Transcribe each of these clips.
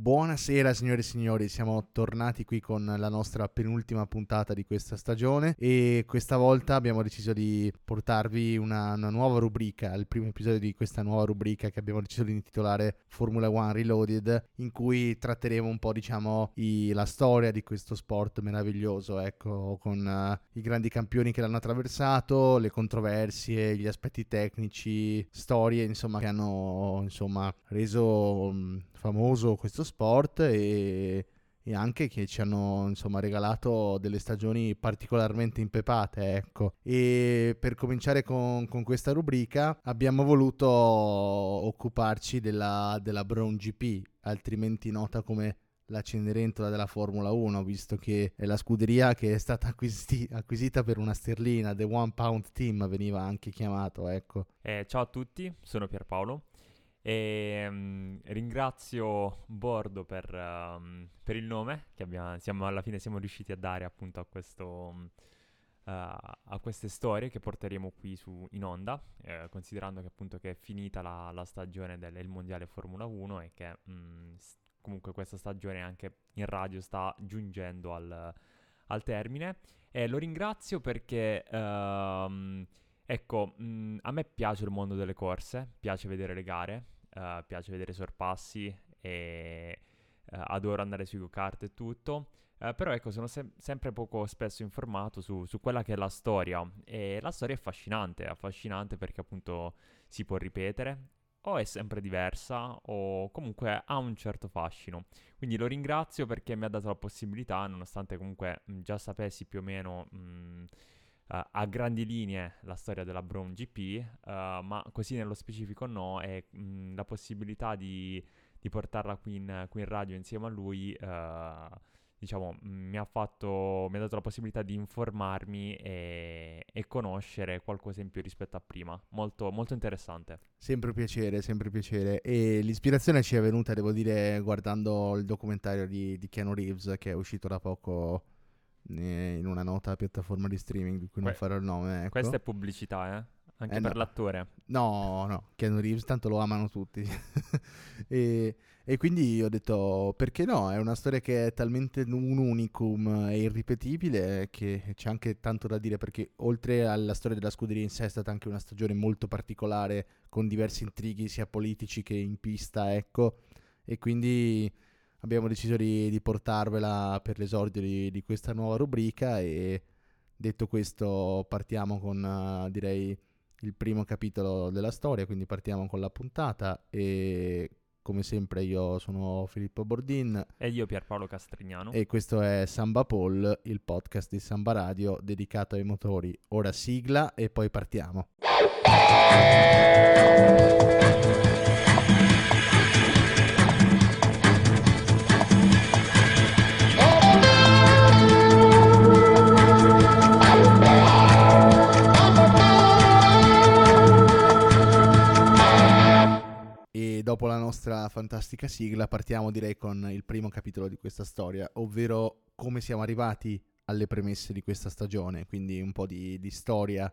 Buonasera signore e signori, siamo tornati qui con la nostra penultima puntata di questa stagione e questa volta abbiamo deciso di portarvi una, una, nuova rubrica, il primo episodio di questa nuova rubrica che abbiamo deciso di intitolare Formula One Reloaded, in cui tratteremo un po' diciamo i, la storia di questo sport meraviglioso, ecco, con uh, i grandi campioni che l'hanno attraversato, le controversie, gli aspetti tecnici, storie insomma che hanno insomma reso um, famoso questo sport e, e, anche che ci hanno insomma regalato delle stagioni particolarmente impepate ecco e per cominciare con, con questa rubrica abbiamo voluto occuparci della, della Brown GP altrimenti nota come la Cenerentola della Formula 1, visto che è la scuderia che è stata acquisiti- acquisita per una sterlina, The One Pound Team veniva anche chiamato, ecco. Eh, ciao a tutti, sono Pierpaolo e um, ringrazio Bordo per, um, per, il nome che abbiamo, siamo, alla fine siamo riusciti a dare appunto a, questo, uh, a queste storie che porteremo qui su, in onda, eh, considerando che appunto che è finita la, la stagione del mondiale Formula 1 e che mh, comunque questa stagione anche in radio sta giungendo al, al termine. E lo ringrazio perché... Uh, Ecco, mh, mm, a me piace il mondo delle corse, piace vedere le gare, uh, piace vedere i sorpassi e uh, adoro andare sui go-kart e tutto. Uh, però ecco, sono sem- sempre poco spesso informato su, su, quella che è la storia. E la storia è affascinante, affascinante perché appunto si può ripetere, o è sempre diversa, o comunque ha un certo fascino. Quindi lo ringrazio perché mi ha dato la possibilità, nonostante comunque mh, già sapessi più o meno... Mh, uh, a grandi linee la storia della Brown GP, uh, eh, ma così nello specifico no, e mh, la possibilità di, di portarla qui in, qui in, radio insieme a lui, uh, diciamo, mi ha fatto, mi ha dato la possibilità di informarmi e, e, conoscere qualcosa in più rispetto a prima. Molto, molto interessante. Sempre piacere, sempre piacere. E l'ispirazione ci è venuta, devo dire, guardando il documentario di, di Keanu Reeves che è uscito da poco in una nota piattaforma di streaming di cui non que- farò il nome. Ecco. Questa è pubblicità, eh? Anche eh per no. l'attore. No, no, Keanu Reeves tanto lo amano tutti. e, e, quindi ho detto, perché no? È una storia che è talmente un unicum e irripetibile che c'è anche tanto da dire perché oltre alla storia della scuderia in sé è stata anche una stagione molto particolare con diversi intrighi sia politici che in pista, ecco. E quindi abbiamo deciso di, di portarvela per l'esordio di, di, questa nuova rubrica e detto questo partiamo con uh, direi il primo capitolo della storia, quindi partiamo con la puntata e come sempre io sono Filippo Bordin e io Pierpaolo Castrignano e questo è Samba Paul, il podcast di Samba Radio dedicato ai motori. Ora sigla e poi partiamo. Dopo la nostra fantastica sigla partiamo direi con il primo capitolo di questa storia, ovvero come siamo arrivati alle premesse di questa stagione, quindi un po' di, di storia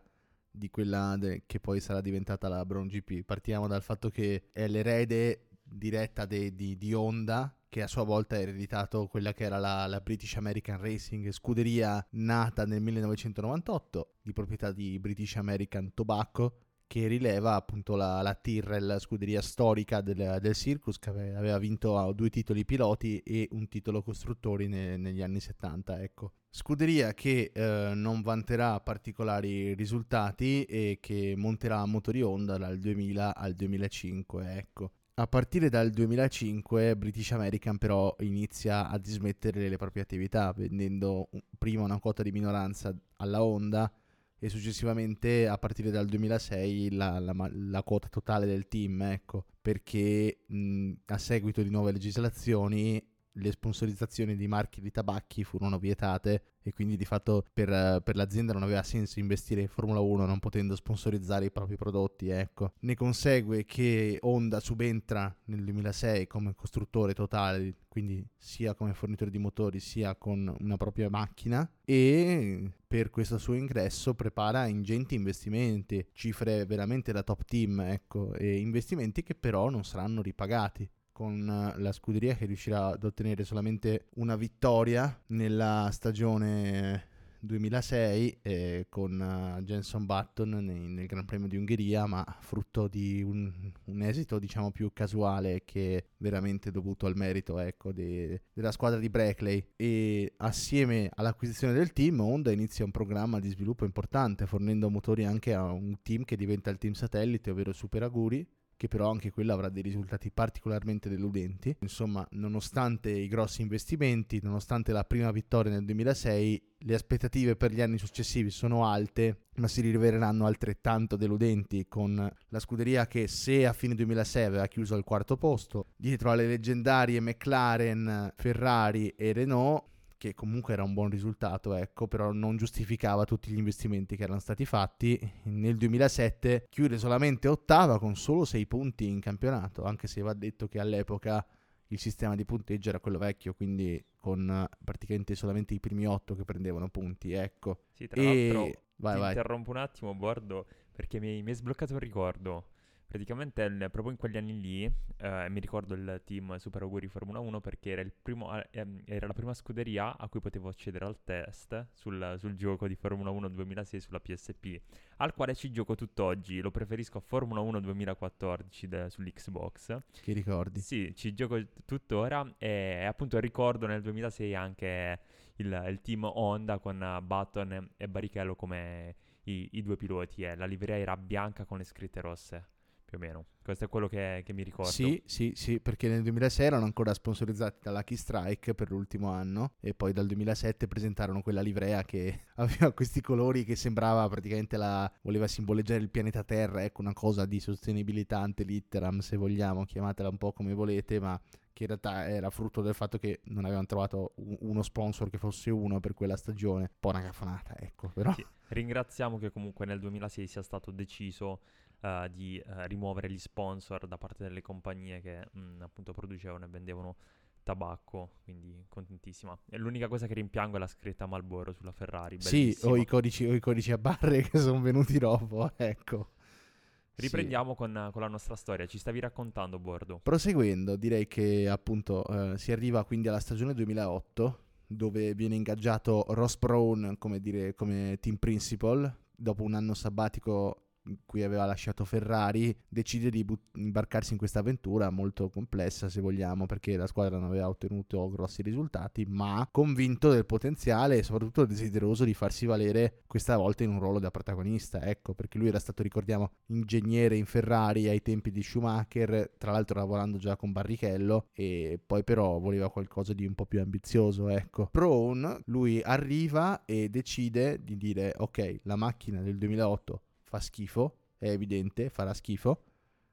di quella de- che poi sarà diventata la Brown GP. Partiamo dal fatto che è l'erede diretta de- di-, di Honda che a sua volta ha ereditato quella che era la, la, British American Racing, scuderia nata nel 1998 di proprietà di British American Tobacco che rileva appunto la, la Tyrrell, scuderia storica del, del, Circus, che aveva vinto due titoli piloti e un titolo costruttori ne, negli anni 70. Ecco. Scuderia che eh, non vanterà particolari risultati e che monterà motori Honda dal 2000 al 2005. Ecco. A partire dal 2005 British American però inizia a dismettere le proprie attività vendendo prima una quota di minoranza alla Honda e successivamente a partire dal 2006 la, la, la quota totale del team, ecco, perché mh, a seguito di nuove legislazioni le sponsorizzazioni di marchi di tabacchi furono vietate e quindi di fatto per, per, l'azienda non aveva senso investire in Formula 1 non potendo sponsorizzare i propri prodotti, ecco. Ne consegue che Honda subentra nel 2006 come costruttore totale, quindi sia come fornitore di motori sia con una propria macchina e per questo suo ingresso prepara ingenti investimenti, cifre veramente da top team, ecco, e investimenti che però non saranno ripagati con la scuderia che riuscirà ad ottenere solamente una vittoria nella stagione 2006 eh, con uh, Jenson Button nei, nel Gran Premio di Ungheria, ma frutto di un, un, esito diciamo più casuale che veramente dovuto al merito ecco, de, della squadra di Brackley. E assieme all'acquisizione del team, Honda inizia un programma di sviluppo importante, fornendo motori anche a un team che diventa il team satellite, ovvero Super Aguri che però anche quello avrà dei risultati particolarmente deludenti. Insomma, nonostante i grossi investimenti, nonostante la prima vittoria nel 2006, le aspettative per gli anni successivi sono alte, ma si riveleranno altrettanto deludenti con la scuderia che se a fine 2006 aveva chiuso al quarto posto, dietro alle leggendarie McLaren, Ferrari e Renault, che comunque era un buon risultato, ecco, però non giustificava tutti gli investimenti che erano stati fatti. Nel 2007 chiude solamente ottava con solo 6 punti in campionato, anche se va detto che all'epoca il sistema di punteggio era quello vecchio, quindi con praticamente solamente i primi 8 che prendevano punti, ecco. Sì, tra e... l'altro vai, vai. interrompo un attimo, Bordo, perché mi, mi è sbloccato un ricordo. Praticamente il, proprio in quegli anni lì, eh, mi ricordo il team Super Auguri Formula 1 perché era, primo, eh, era, la prima scuderia a cui potevo accedere al test sul, sul, gioco di Formula 1 2006 sulla PSP, al quale ci gioco tutt'oggi, lo preferisco a Formula 1 2014 de, sull'Xbox. Che ricordi? Sì, ci gioco tuttora e appunto ricordo nel 2006 anche il, il team Honda con Button e Barrichello come i, i due piloti e la livrea era bianca con le scritte rosse più o meno. Questo è quello che, che, mi ricordo. Sì, sì, sì, perché nel 2006 erano ancora sponsorizzati da Lucky Strike per l'ultimo anno e poi dal 2007 presentarono quella livrea che aveva questi colori che sembrava praticamente la... voleva simboleggiare il pianeta Terra, ecco una cosa di sostenibilità ante litteram se vogliamo, chiamatela un po' come volete, ma che in realtà era frutto del fatto che non avevano trovato uno sponsor che fosse uno per quella stagione. Un po' una cafonata, ecco, però... Sì. Ringraziamo che comunque nel 2006 sia stato deciso uh, di uh, rimuovere gli sponsor da parte delle compagnie che mh, mm, appunto producevano e vendevano tabacco, quindi contentissima. L'unica cosa che rimpiango è la scritta Malboro sulla Ferrari. Sì, o i, codici, o i codici a barre che sono venuti dopo, ecco. Riprendiamo sì. con, con, la nostra storia, ci stavi raccontando Bordo. Proseguendo, direi che appunto eh, si arriva quindi alla stagione 2008 dove viene ingaggiato Ross Brown come, dire, come team principal dopo un anno sabbatico cui aveva lasciato Ferrari, decide di but- imbarcarsi in questa avventura molto complessa, se vogliamo, perché la squadra non aveva ottenuto grossi risultati, ma convinto del potenziale e soprattutto desideroso di farsi valere questa volta in un ruolo da protagonista. Ecco, perché lui era stato, ricordiamo, ingegnere in Ferrari ai tempi di Schumacher, tra l'altro lavorando già con Barrichello, e poi però voleva qualcosa di un po' più ambizioso, ecco. Brown, lui arriva e decide di dire, ok, la macchina del 2008 fa schifo, è evidente, farà schifo,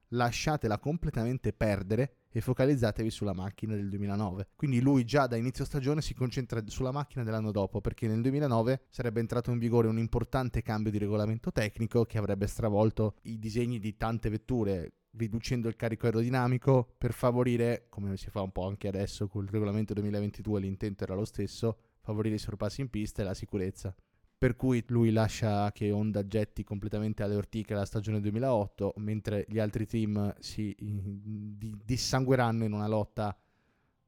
lasciatela completamente perdere e focalizzatevi sulla macchina del 2009. Quindi lui già da inizio stagione si concentra sulla macchina dell'anno dopo, perché nel 2009 sarebbe entrato in vigore un importante cambio di regolamento tecnico che avrebbe stravolto i disegni di tante vetture, riducendo il carico aerodinamico per favorire, come si fa un po' anche adesso col regolamento 2022, l'intento era lo stesso, favorire i sorpassi in pista e la sicurezza per cui lui lascia che Honda getti completamente alle ortiche la stagione 2008, mentre gli altri team si di, dissangueranno in una lotta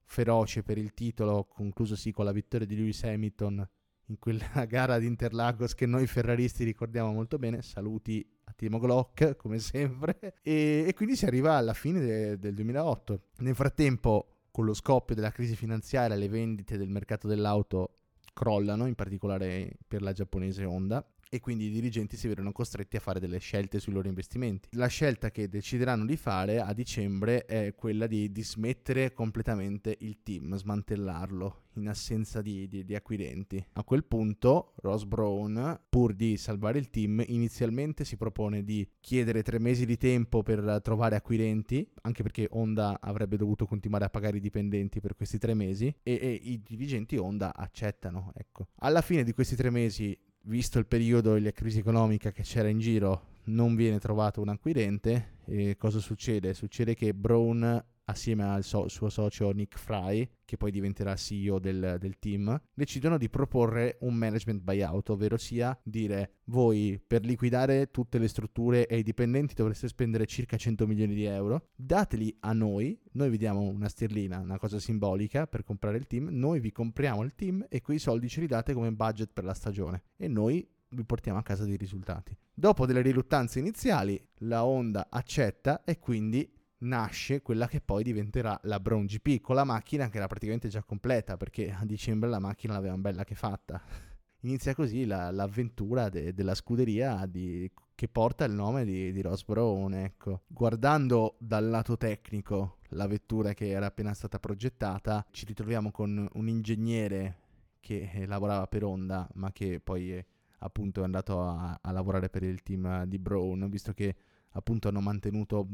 feroce per il titolo, conclusosi con la vittoria di Lewis Hamilton in quella gara di Interlagos che noi ferraristi ricordiamo molto bene. Saluti a Timo Glock, come sempre. E, e quindi si arriva alla fine de, del 2008. Nel frattempo, con lo scoppio della crisi finanziaria, le vendite del mercato dell'auto crollano, in particolare per la giapponese Honda, e quindi i dirigenti si vedono costretti a fare delle scelte sui loro investimenti. La scelta che decideranno di fare a dicembre è quella di dismettere completamente il team, smantellarlo in assenza di, di, di acquirenti. A quel punto Ross Brown, pur di salvare il team, inizialmente si propone di chiedere tre mesi di tempo per trovare acquirenti, anche perché Honda avrebbe dovuto continuare a pagare i dipendenti per questi tre mesi, e, e i dirigenti Honda accettano. Ecco. Alla fine di questi tre mesi visto il periodo e la crisi economica che c'era in giro, non viene trovato un acquirente. E cosa succede? Succede che Brown assieme al so- suo socio Nick Fry, che poi diventerà CEO del, del, team, decidono di proporre un management buyout, ovvero sia dire voi per liquidare tutte le strutture e i dipendenti dovreste spendere circa 100 milioni di euro, dateli a noi, noi vi diamo una sterlina, una cosa simbolica per comprare il team, noi vi compriamo il team e quei soldi ce li date come budget per la stagione e noi vi portiamo a casa dei risultati. Dopo delle riluttanze iniziali, la Honda accetta e quindi nasce quella che poi diventerà la Brown GP con la macchina che era praticamente già completa perché a dicembre la macchina l'avevano bella che fatta. Inizia così la, l'avventura de, della scuderia di, che porta il nome di, di Ross Brown. Ecco. Guardando dal lato tecnico la vettura che era appena stata progettata, ci ritroviamo con un ingegnere che lavorava per Honda ma che poi è, appunto è andato a, a lavorare per il team di Brown, visto che appunto hanno mantenuto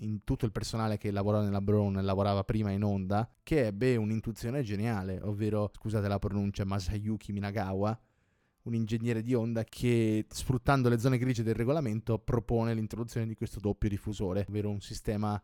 in tutto il personale che lavorava nella Brown e lavorava prima in Honda, che ebbe un'intuizione geniale, ovvero, scusate la pronuncia, Masayuki Minagawa, un ingegnere di Honda che, sfruttando le zone grigie del regolamento, propone l'introduzione di questo doppio diffusore, ovvero un sistema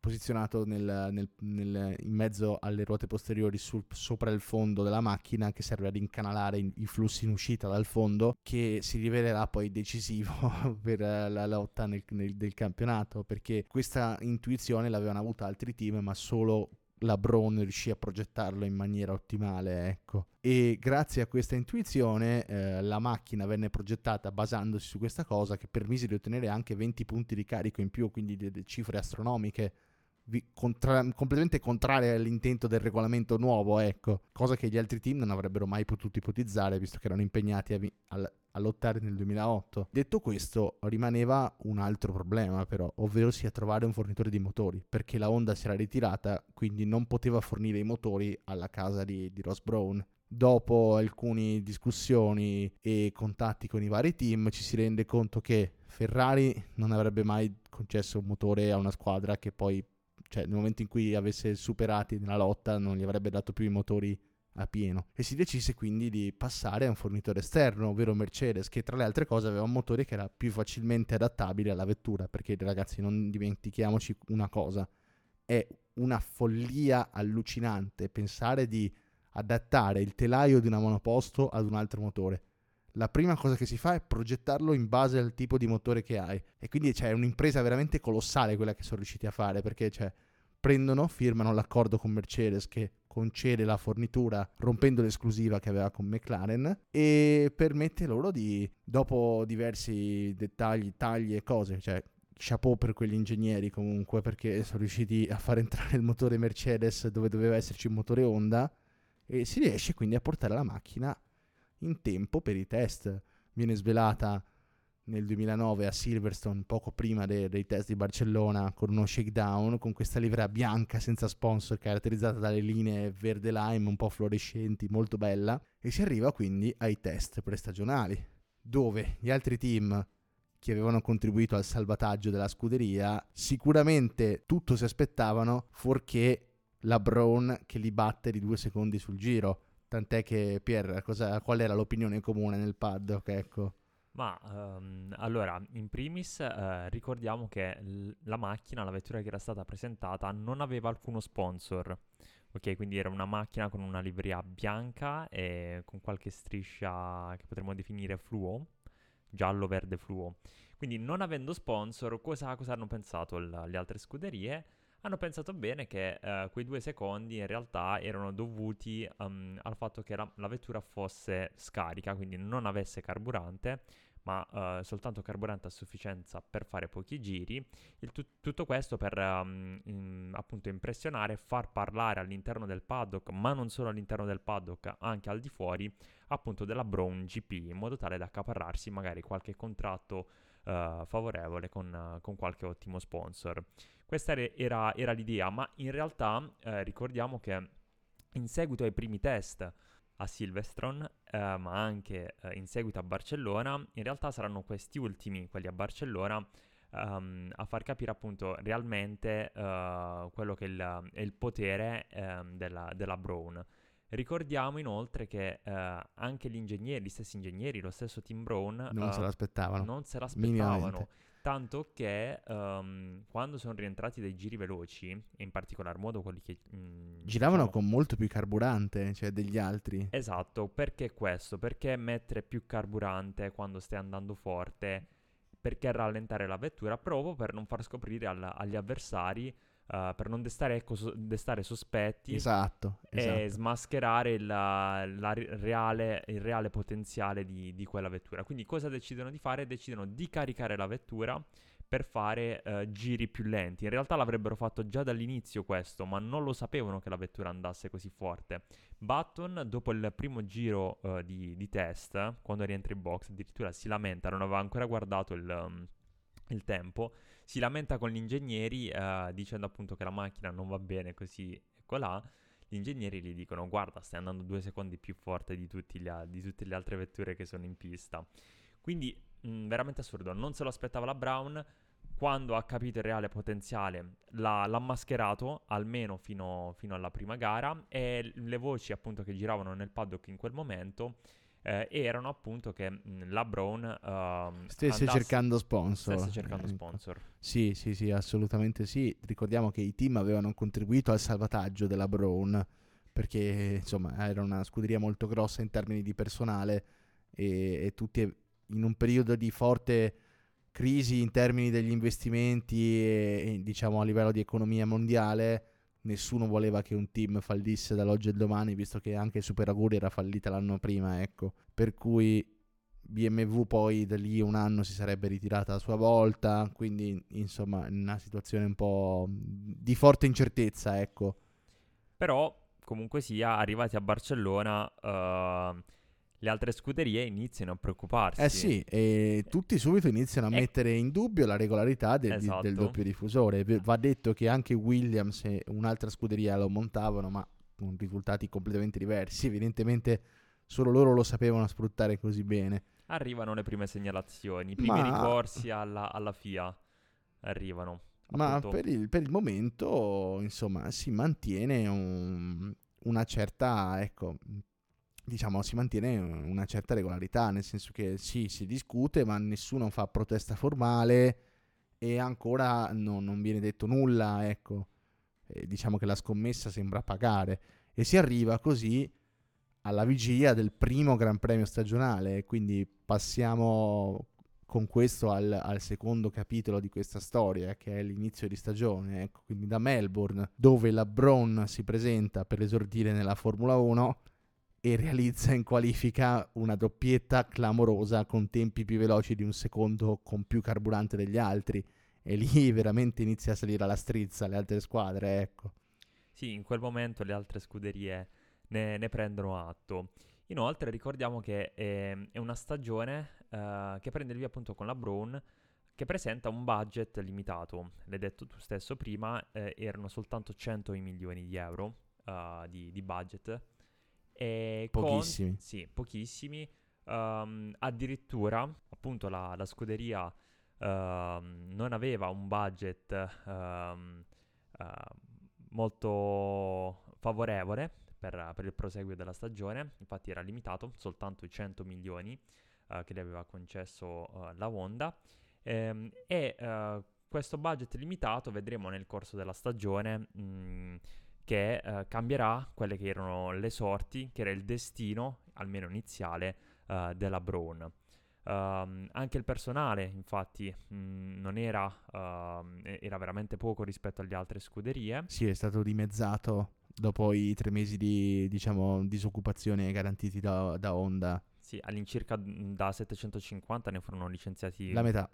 posizionato nel, nel, nel, in mezzo alle ruote posteriori sul, sopra il fondo della macchina che serve ad incanalare i, flussi in uscita dal fondo che si rivelerà poi decisivo per la lotta nel, del campionato perché questa intuizione l'avevano avuta altri team ma solo la Brown riuscì a progettarlo in maniera ottimale, ecco. E grazie a questa intuizione eh, la macchina venne progettata basandosi su questa cosa che permise di ottenere anche 20 punti di carico in più, quindi delle cifre astronomiche contra- completamente contraria all'intento del regolamento nuovo, ecco, cosa che gli altri team non avrebbero mai potuto ipotizzare visto che erano impegnati a, vi- a-, lottare nel 2008. Detto questo, rimaneva un altro problema però, ovvero sia trovare un fornitore di motori, perché la Honda si era ritirata, quindi non poteva fornire i motori alla casa di, di Ross Brown. Dopo alcune discussioni e contatti con i vari team, ci si rende conto che Ferrari non avrebbe mai concesso un motore a una squadra che poi cioè nel momento in cui avesse superati nella lotta non gli avrebbe dato più i motori a pieno e si decise quindi di passare a un fornitore esterno, ovvero Mercedes, che tra le altre cose aveva un motore che era più facilmente adattabile alla vettura, perché ragazzi non dimentichiamoci una cosa, è una follia allucinante pensare di adattare il telaio di una monoposto ad un altro motore. La prima cosa che si fa è progettarlo in base al tipo di motore che hai. E quindi c'è un'impresa veramente colossale quella che sono riusciti a fare, perché cioè, prendono, firmano l'accordo con Mercedes che concede la fornitura rompendo l'esclusiva che aveva con McLaren e permette loro di, dopo diversi dettagli, tagli e cose, cioè chapeau per quegli ingegneri comunque perché sono riusciti a far entrare il motore Mercedes dove doveva esserci un motore Honda e si riesce quindi a portare la macchina in tempo per i test. Viene svelata nel 2009 a Silverstone, poco prima de- dei test di Barcellona, con uno shakedown, con questa livrea bianca senza sponsor, caratterizzata dalle linee verde lime un po' fluorescenti, molto bella, e si arriva quindi ai test prestagionali, dove gli altri team che avevano contribuito al salvataggio della scuderia, sicuramente tutto si aspettavano, fuorché la Brown che li batte di due secondi sul giro. Tant'è che Pier, cosa, qual era l'opinione comune nel paddock? Ecco. Ma um, allora, in primis uh, ricordiamo che l- la macchina, la vettura che era stata presentata, non aveva alcuno sponsor. Ok, quindi era una macchina con una livrea bianca e con qualche striscia che potremmo definire fluo, giallo-verde fluo. Quindi non avendo sponsor, cosa, cosa hanno pensato l- le altre scuderie? Hanno pensato bene che uh, quei due secondi in realtà erano dovuti um, al fatto che la, la, vettura fosse scarica, quindi non avesse carburante, ma uh, soltanto carburante a sufficienza per fare pochi giri. Tu- tutto questo per um, in, appunto impressionare, far parlare all'interno del paddock, ma non solo all'interno del paddock, anche al di fuori, appunto della Brown GP, in modo tale da accaparrarsi magari qualche contratto uh, favorevole con, con qualche ottimo sponsor. Questa era, era l'idea, ma in realtà eh, ricordiamo che in seguito ai primi test a Silverstone, eh, ma anche eh, in seguito a Barcellona, in realtà saranno questi ultimi, quelli a Barcellona, um, a far capire appunto realmente uh, quello che è il, è il potere um, della, della, Brown. Ricordiamo inoltre che uh, anche gli ingegneri, gli stessi ingegneri, lo stesso Tim Brown, non uh, se l'aspettavano. Non se l'aspettavano Tanto che um, quando sono rientrati dai giri veloci, e in particolar modo quelli che... Mm, Giravano diciamo, con molto più carburante, cioè degli altri. Esatto, perché questo? Perché mettere più carburante quando stai andando forte? Perché rallentare la vettura proprio per non far scoprire al, agli avversari Uh, per non destare, ecco, so- destare sospetti esatto, esatto. e smascherare la, la reale, il reale potenziale di, di, quella vettura. Quindi cosa decidono di fare? Decidono di caricare la vettura per fare uh, giri più lenti. In realtà l'avrebbero fatto già dall'inizio questo, ma non lo sapevano che la vettura andasse così forte. Button, dopo il primo giro uh, di, di, test, quando rientra in box, addirittura si lamenta, non aveva ancora guardato il, um, il tempo si lamenta con gli ingegneri eh, dicendo appunto che la macchina non va bene così e colà. Gli ingegneri gli dicono guarda stai andando due secondi più forte di, a- di tutte le altre vetture che sono in pista. Quindi mh, veramente assurdo, non se lo aspettava la Brown, quando ha capito il reale potenziale l'ha, l'ha mascherato almeno fino, fino, alla prima gara e le voci appunto che giravano nel paddock in quel momento eh, erano appunto che mh, la Brown uh, stesse cercando sponsor. Stesse cercando ecco. sponsor. Sì, sì, sì, assolutamente sì. Ricordiamo che i team avevano contribuito al salvataggio della Brown perché insomma era una scuderia molto grossa in termini di personale e, e tutti in un periodo di forte crisi in termini degli investimenti e, e diciamo a livello di economia mondiale nessuno voleva che un team fallisse dall'oggi al domani, visto che anche Super Aguri era fallita l'anno prima, ecco. Per cui BMW poi da lì un anno si sarebbe ritirata a sua volta, quindi insomma in una situazione un po' di forte incertezza, ecco. Però comunque sia, arrivati a Barcellona... Uh le altre scuderie iniziano a preoccuparsi. Eh sì, e tutti subito iniziano a mettere in dubbio la regolarità del, esatto. del, doppio diffusore. Va detto che anche Williams e un'altra scuderia lo montavano, ma con risultati completamente diversi. Evidentemente solo loro lo sapevano sfruttare così bene. Arrivano le prime segnalazioni, i primi ma... ricorsi alla, alla FIA arrivano. Ma per il, per il, momento, insomma, si mantiene un, una certa, ecco, diciamo, si mantiene una certa regolarità, nel senso che sì, si discute, ma nessuno fa protesta formale e ancora no, non viene detto nulla, ecco. E diciamo che la scommessa sembra pagare. E si arriva così alla vigilia del primo Gran Premio stagionale, quindi passiamo con questo al, al, secondo capitolo di questa storia, che è l'inizio di stagione, ecco, quindi da Melbourne, dove la Brown si presenta per esordire nella Formula 1 e realizza in qualifica una doppietta clamorosa con tempi più veloci di un secondo con più carburante degli altri e lì veramente inizia a salire alla strizza le altre squadre, ecco. Sì, in quel momento le altre scuderie ne, ne prendono atto. Inoltre ricordiamo che è, è una stagione uh, che prende il via appunto con la Brown che presenta un budget limitato. L'hai detto tu stesso prima, eh, erano soltanto 100 milioni di euro uh, di, di budget e pochissimi. Con, sì, pochissimi. Um, addirittura, appunto, la, la scuderia uh, non aveva un budget um, uh, molto favorevole per, per, il proseguio della stagione, infatti era limitato soltanto i 100 milioni uh, che gli aveva concesso la Honda. Um, e questo budget limitato vedremo nel corso della stagione. Mh, mm, che eh, cambierà quelle che erano le sorti, che era il destino, almeno iniziale, uh, della Brown. Um, anche il personale, infatti, mh, mm, non era, uh, era veramente poco rispetto alle altre scuderie. Sì, è stato dimezzato dopo i tre mesi di diciamo, disoccupazione garantiti da, da Honda. Sì, all'incirca da 750 ne furono licenziati. La metà.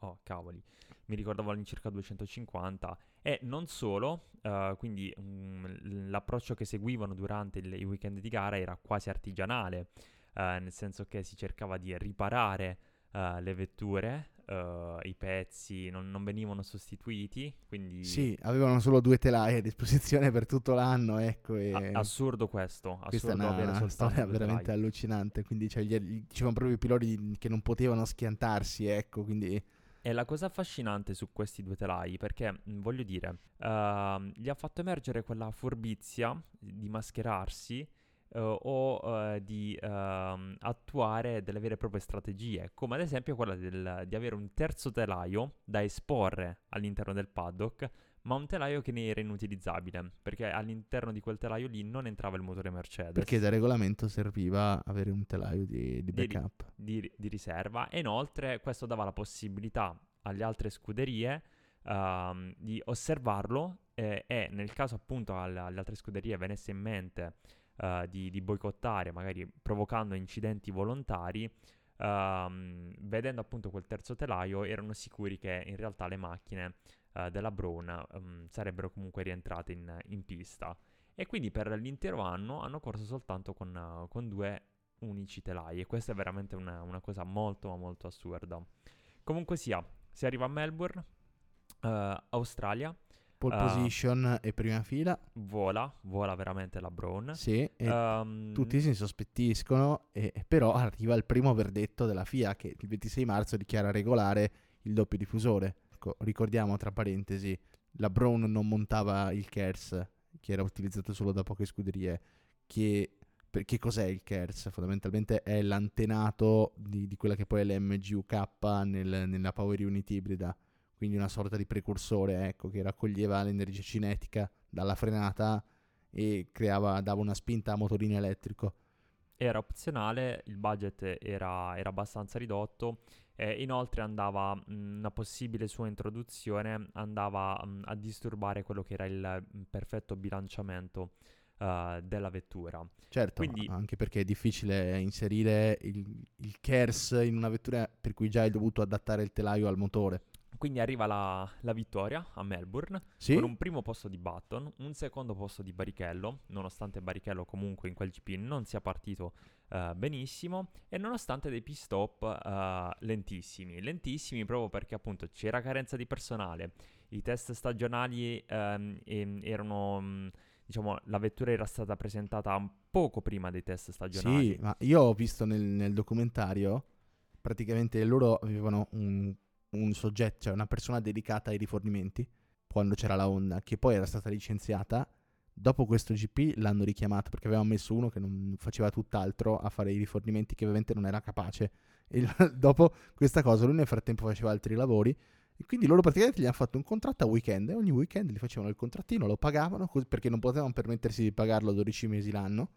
Oh, cavoli mi ricordavo all'incirca 250 e non solo, uh, quindi um, l'approccio che seguivano durante il, i weekend di gara era quasi artigianale, uh, nel senso che si cercava di riparare uh, le vetture, i pezzi non, non, venivano sostituiti, quindi... Sì, avevano solo due telai a disposizione per tutto l'anno, ecco. E... A- assurdo questo, assurdo Questa è una, una storia veramente telai. allucinante, quindi cioè, gli, c'erano proprio i piloti che non potevano schiantarsi, ecco, quindi e la cosa affascinante su questi due telai, perché mm, voglio dire, uh, gli ha fatto emergere quella furbizia di mascherarsi uh, o uh, di uh, attuare delle vere e proprie strategie, come ad esempio quella del, di avere un terzo telaio da esporre all'interno del paddock, ma un telaio che ne era inutilizzabile, perché all'interno di quel telaio lì non entrava il motore Mercedes. Perché da regolamento serviva avere un telaio di, di backup. Di, di, di riserva e inoltre questo dava la possibilità alle altre scuderie uh, di osservarlo eh, e nel caso appunto alle, alle altre scuderie venisse in mente uh, di, di, boicottare, magari provocando incidenti volontari, uh, vedendo appunto quel terzo telaio erano sicuri che in realtà le macchine uh, della Brown um, sarebbero comunque rientrate in, in, pista. E quindi per l'intero anno hanno corso soltanto con, con due unici telai e questa è veramente una, una cosa molto molto assurda. Comunque sia, si arriva a Melbourne, uh, Australia. Pole uh, position e prima fila. Vola, vola veramente la Brown. Sì, um, tutti si insospettiscono, e, però arriva il primo verdetto della FIA che il 26 marzo dichiara regolare il doppio diffusore. Ecco, ricordiamo tra parentesi, la Brown non montava il KERS, che era utilizzato solo da poche scuderie, che che cos'è il KERS? Fondamentalmente è l'antenato di, di quella che poi è l'MGUK nel, nella Power Unit ibrida, quindi una sorta di precursore ecco, che raccoglieva l'energia cinetica dalla frenata e creava, dava una spinta a motorino elettrico. Era opzionale, il budget era, era abbastanza ridotto e inoltre andava, mh, una possibile sua introduzione andava mh, a disturbare quello che era il mh, perfetto bilanciamento uh, della vettura. Certo, Quindi, anche perché è difficile inserire il, il KERS in una vettura per cui già hai dovuto adattare il telaio al motore. Quindi arriva la, la, vittoria a Melbourne sì? con un primo posto di Button, un secondo posto di Barichello, nonostante Barichello comunque in quel GP non sia partito uh, benissimo e nonostante dei pit stop uh, lentissimi, lentissimi proprio perché appunto c'era carenza di personale, i test stagionali um, erano... Um, diciamo, la vettura era stata presentata poco prima dei test stagionali. Sì, ma io ho visto nel, nel documentario, praticamente loro avevano un, un, soggetto, cioè una persona dedicata ai rifornimenti, quando c'era la Honda, che poi era stata licenziata. Dopo questo GP l'hanno richiamato perché avevamo messo uno che non faceva tutt'altro a fare i rifornimenti che ovviamente non era capace. E dopo questa cosa lui nel frattempo faceva altri lavori e quindi loro praticamente gli hanno fatto un contratto a weekend e ogni weekend gli facevano il contrattino, lo pagavano perché non potevano permettersi di pagarlo 12 mesi l'anno.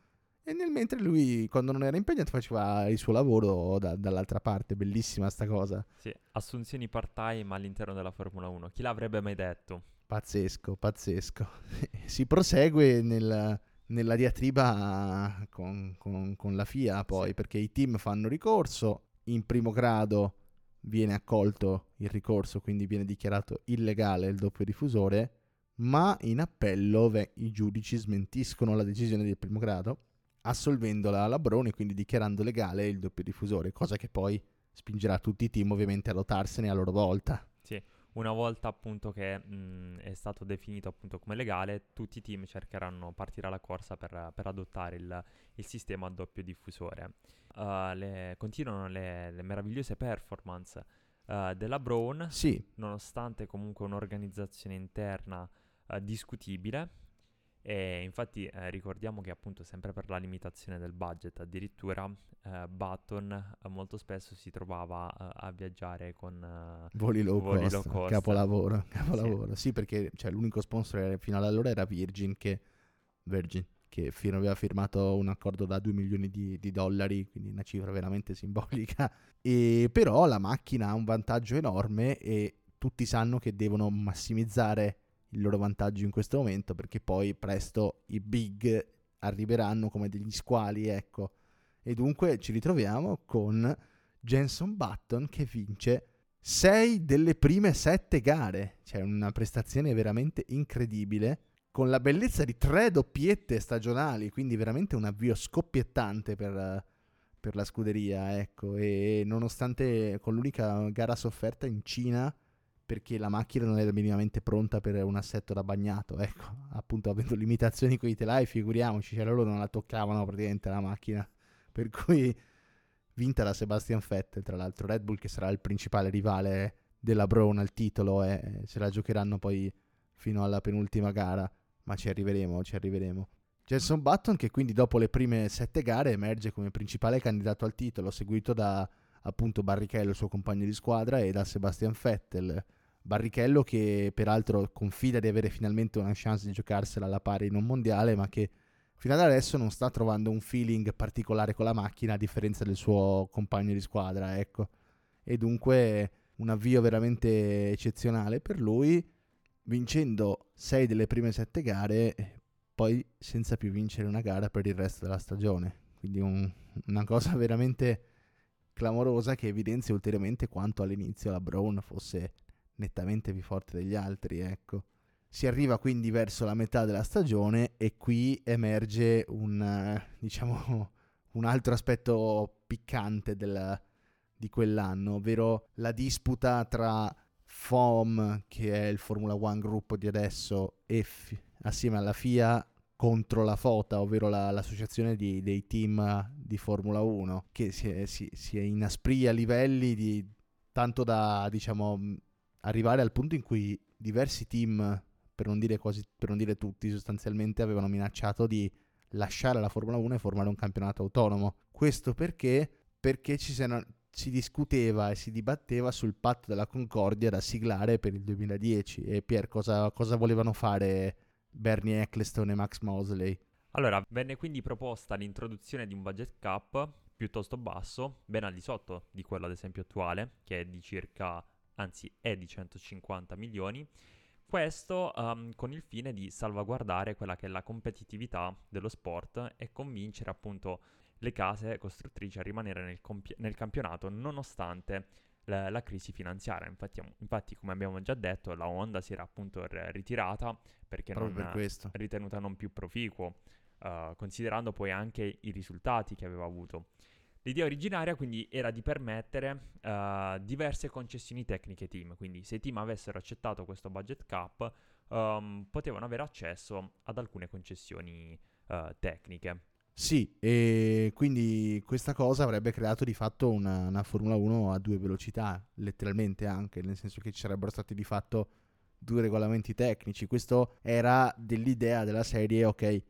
E nel mentre lui, quando non era impegnato, faceva il suo lavoro da- dall'altra parte. Bellissima sta cosa. Sì, assunzioni part-time all'interno della Formula 1. Chi l'avrebbe mai detto? Pazzesco, pazzesco. si prosegue nel, nella diatriba con, con, con, la FIA poi, sì. perché i team fanno ricorso. In primo grado viene accolto il ricorso, quindi viene dichiarato illegale il doppio diffusore, ma in appello ve- i giudici smentiscono la decisione del primo grado, assolvendola alla Broni, quindi dichiarando legale il doppio diffusore, cosa che poi spingerà tutti i team ovviamente a lotarsene a loro volta. Una volta appunto che mh, è stato definito appunto come legale, tutti i team cercheranno, partirà la corsa per, per adottare il, il, sistema a doppio diffusore. Uh, le, continuano le, le, meravigliose performance uh, della Brown, sì. nonostante comunque un'organizzazione interna uh, discutibile. E infatti eh, ricordiamo che appunto sempre per la limitazione del budget addirittura eh, Button eh, molto spesso si trovava eh, a viaggiare con eh, voli, low, voli cost, low cost, capolavoro, capolavoro. Sì. sì, perché cioè, l'unico sponsor fino ad allora era Virgin che, Virgin che fino aveva firmato un accordo da 2 milioni di, di, dollari, quindi una cifra veramente simbolica. E però la macchina ha un vantaggio enorme e tutti sanno che devono massimizzare il loro vantaggio in questo momento perché poi presto i big arriveranno come degli squali, ecco. E dunque ci ritroviamo con Jenson Button che vince 6 delle prime 7 gare, cioè una prestazione veramente incredibile, con la bellezza di tre doppiette stagionali, quindi veramente un avvio scoppiettante per, per la scuderia, ecco, e nonostante con l'unica gara sofferta in Cina perché la macchina non era minimamente pronta per un assetto da bagnato, ecco, appunto avendo limitazioni con i telai, figuriamoci, cioè loro non la toccavano praticamente la macchina, per cui vinta da Sebastian Vettel, tra l'altro Red Bull che sarà il principale rivale della Brown al titolo e eh, se la giocheranno poi fino alla penultima gara, ma ci arriveremo, ci arriveremo. Jenson Button che quindi dopo le prime sette gare emerge come principale candidato al titolo, seguito da appunto Barrichello, il suo compagno di squadra, e da Sebastian Vettel. Barrichello che peraltro confida di avere finalmente una chance di giocarsela alla pari in un mondiale, ma che fino ad adesso non sta trovando un feeling particolare con la macchina a differenza del suo compagno di squadra, ecco. E dunque un avvio veramente eccezionale per lui, vincendo 6 delle prime 7 gare, poi senza più vincere una gara per il resto della stagione. Quindi un, una cosa veramente clamorosa che evidenzia ulteriormente quanto all'inizio la Brown fosse nettamente più forte degli altri, ecco. Si arriva quindi verso la metà della stagione e qui emerge un, diciamo, un altro aspetto piccante del, di quell'anno, ovvero la disputa tra FOM, che è il Formula One gruppo di adesso, e F- assieme alla FIA contro la FOTA, ovvero la, l'associazione di, dei team di Formula 1, che si, è, si, si è inasprì a livelli di, tanto da diciamo, arrivare al punto in cui diversi team, per non dire, quasi, per non dire tutti, sostanzialmente avevano minacciato di lasciare la Formula 1 e formare un campionato autonomo. Questo perché? Perché ci, siano, si discuteva e si dibatteva sul patto della concordia da siglare per il 2010 e Pier cosa, cosa volevano fare Bernie Eccleston e Max Mosley? Allora, venne quindi proposta l'introduzione di un budget cap piuttosto basso, ben al di sotto di quello ad esempio attuale, che è di circa, anzi è di 150 milioni, questo um, con il fine di salvaguardare quella che è la competitività dello sport e convincere appunto le case costruttrici a rimanere nel, compi- nel campionato nonostante la, la crisi finanziaria. Infatti, infatti, come abbiamo già detto, la Honda si era appunto ritirata perché Proprio non per ritenuta non più proficuo, uh, considerando poi anche i risultati che aveva avuto. L'idea originaria quindi era di permettere uh, diverse concessioni tecniche team, quindi se i team avessero accettato questo budget cap um, potevano avere accesso ad alcune concessioni uh, tecniche. Sì, e quindi questa cosa avrebbe creato di fatto una, una, Formula 1 a due velocità, letteralmente anche, nel senso che ci sarebbero stati di fatto due regolamenti tecnici. Questo era dell'idea della serie, ok,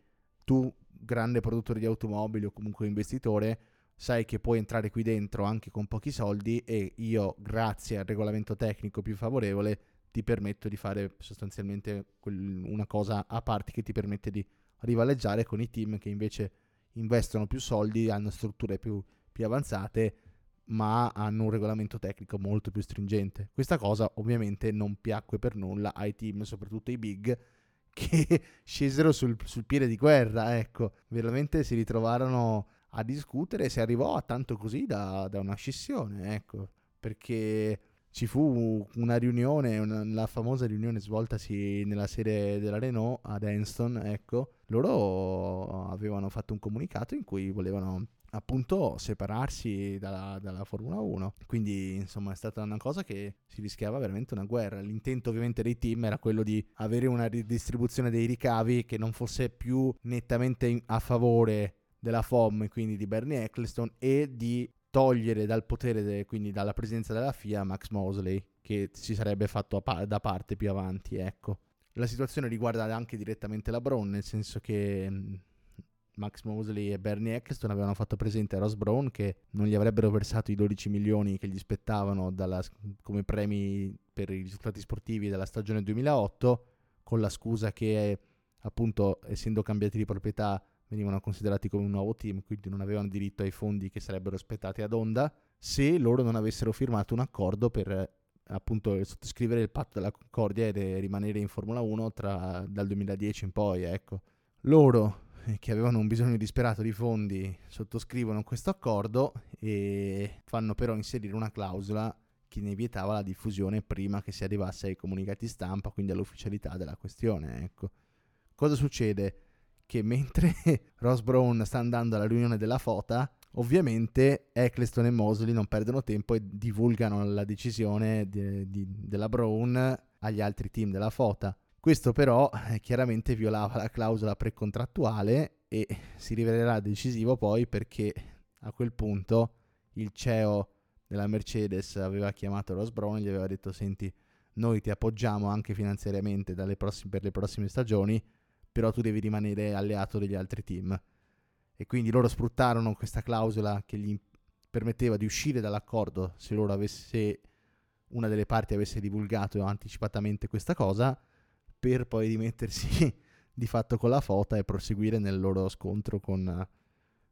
tu grande produttore di automobili o comunque investitore, sai che puoi entrare qui dentro anche con pochi soldi e io, grazie al regolamento tecnico più favorevole, ti permetto di fare sostanzialmente una cosa a parte che ti permette di rivaleggiare con i team che invece investono più soldi, hanno strutture più, più avanzate, ma hanno un regolamento tecnico molto più stringente. Questa cosa ovviamente non piacque per nulla ai team, soprattutto ai big, che scesero sul, sul piede di guerra, ecco, veramente si ritrovarono a discutere e si arrivò a tanto così da, da una scissione, ecco, perché ci fu una riunione, una, la famosa riunione svoltasi nella serie della Renault ad Enston, ecco, loro avevano fatto un comunicato in cui volevano appunto separarsi dalla, dalla, Formula 1. Quindi, insomma, è stata una cosa che si rischiava veramente una guerra. L'intento, ovviamente, dei team era quello di avere una ridistribuzione dei ricavi che non fosse più nettamente a favore della FOM, quindi di Bernie Eccleston, e di togliere dal potere, de, quindi dalla presenza della FIA, Max Mosley, che si sarebbe fatto pa- da parte più avanti, ecco. La situazione riguarda anche direttamente la Brown, nel senso che mh, Max Mosley e Bernie Eccleston avevano fatto presente a Ross Brown che non gli avrebbero versato i 12 milioni che gli spettavano dalla, come premi per i risultati sportivi della stagione 2008, con la scusa che appunto essendo cambiati di proprietà venivano considerati come un nuovo team, quindi non avevano diritto ai fondi che sarebbero aspettati ad Honda, se loro non avessero firmato un accordo per appunto sottoscrivere il patto della Concordia e rimanere in Formula 1 tra, dal 2010 in poi, ecco. Loro eh, che avevano un bisogno disperato di fondi sottoscrivono questo accordo e fanno però inserire una clausola che ne vietava la diffusione prima che si arrivasse ai comunicati stampa, quindi all'ufficialità della questione, ecco. Cosa succede? Che mentre Ross Brown sta andando alla riunione della FOTA, ovviamente Eccleston e Mosley non perdono tempo e divulgano la decisione di, di, della Brown agli altri team della FOTA. Questo però eh, chiaramente violava la clausola precontrattuale e si rivelerà decisivo poi perché a quel punto il CEO della Mercedes aveva chiamato Ross Brown e gli aveva detto senti noi ti appoggiamo anche finanziariamente prossime, per le prossime stagioni però tu devi rimanere alleato degli altri team. E quindi loro sfruttarono questa clausola che gli permetteva di uscire dall'accordo se avesse una delle parti avesse divulgato anticipatamente questa cosa per poi rimettersi di fatto con la FOTA e proseguire nel loro scontro con,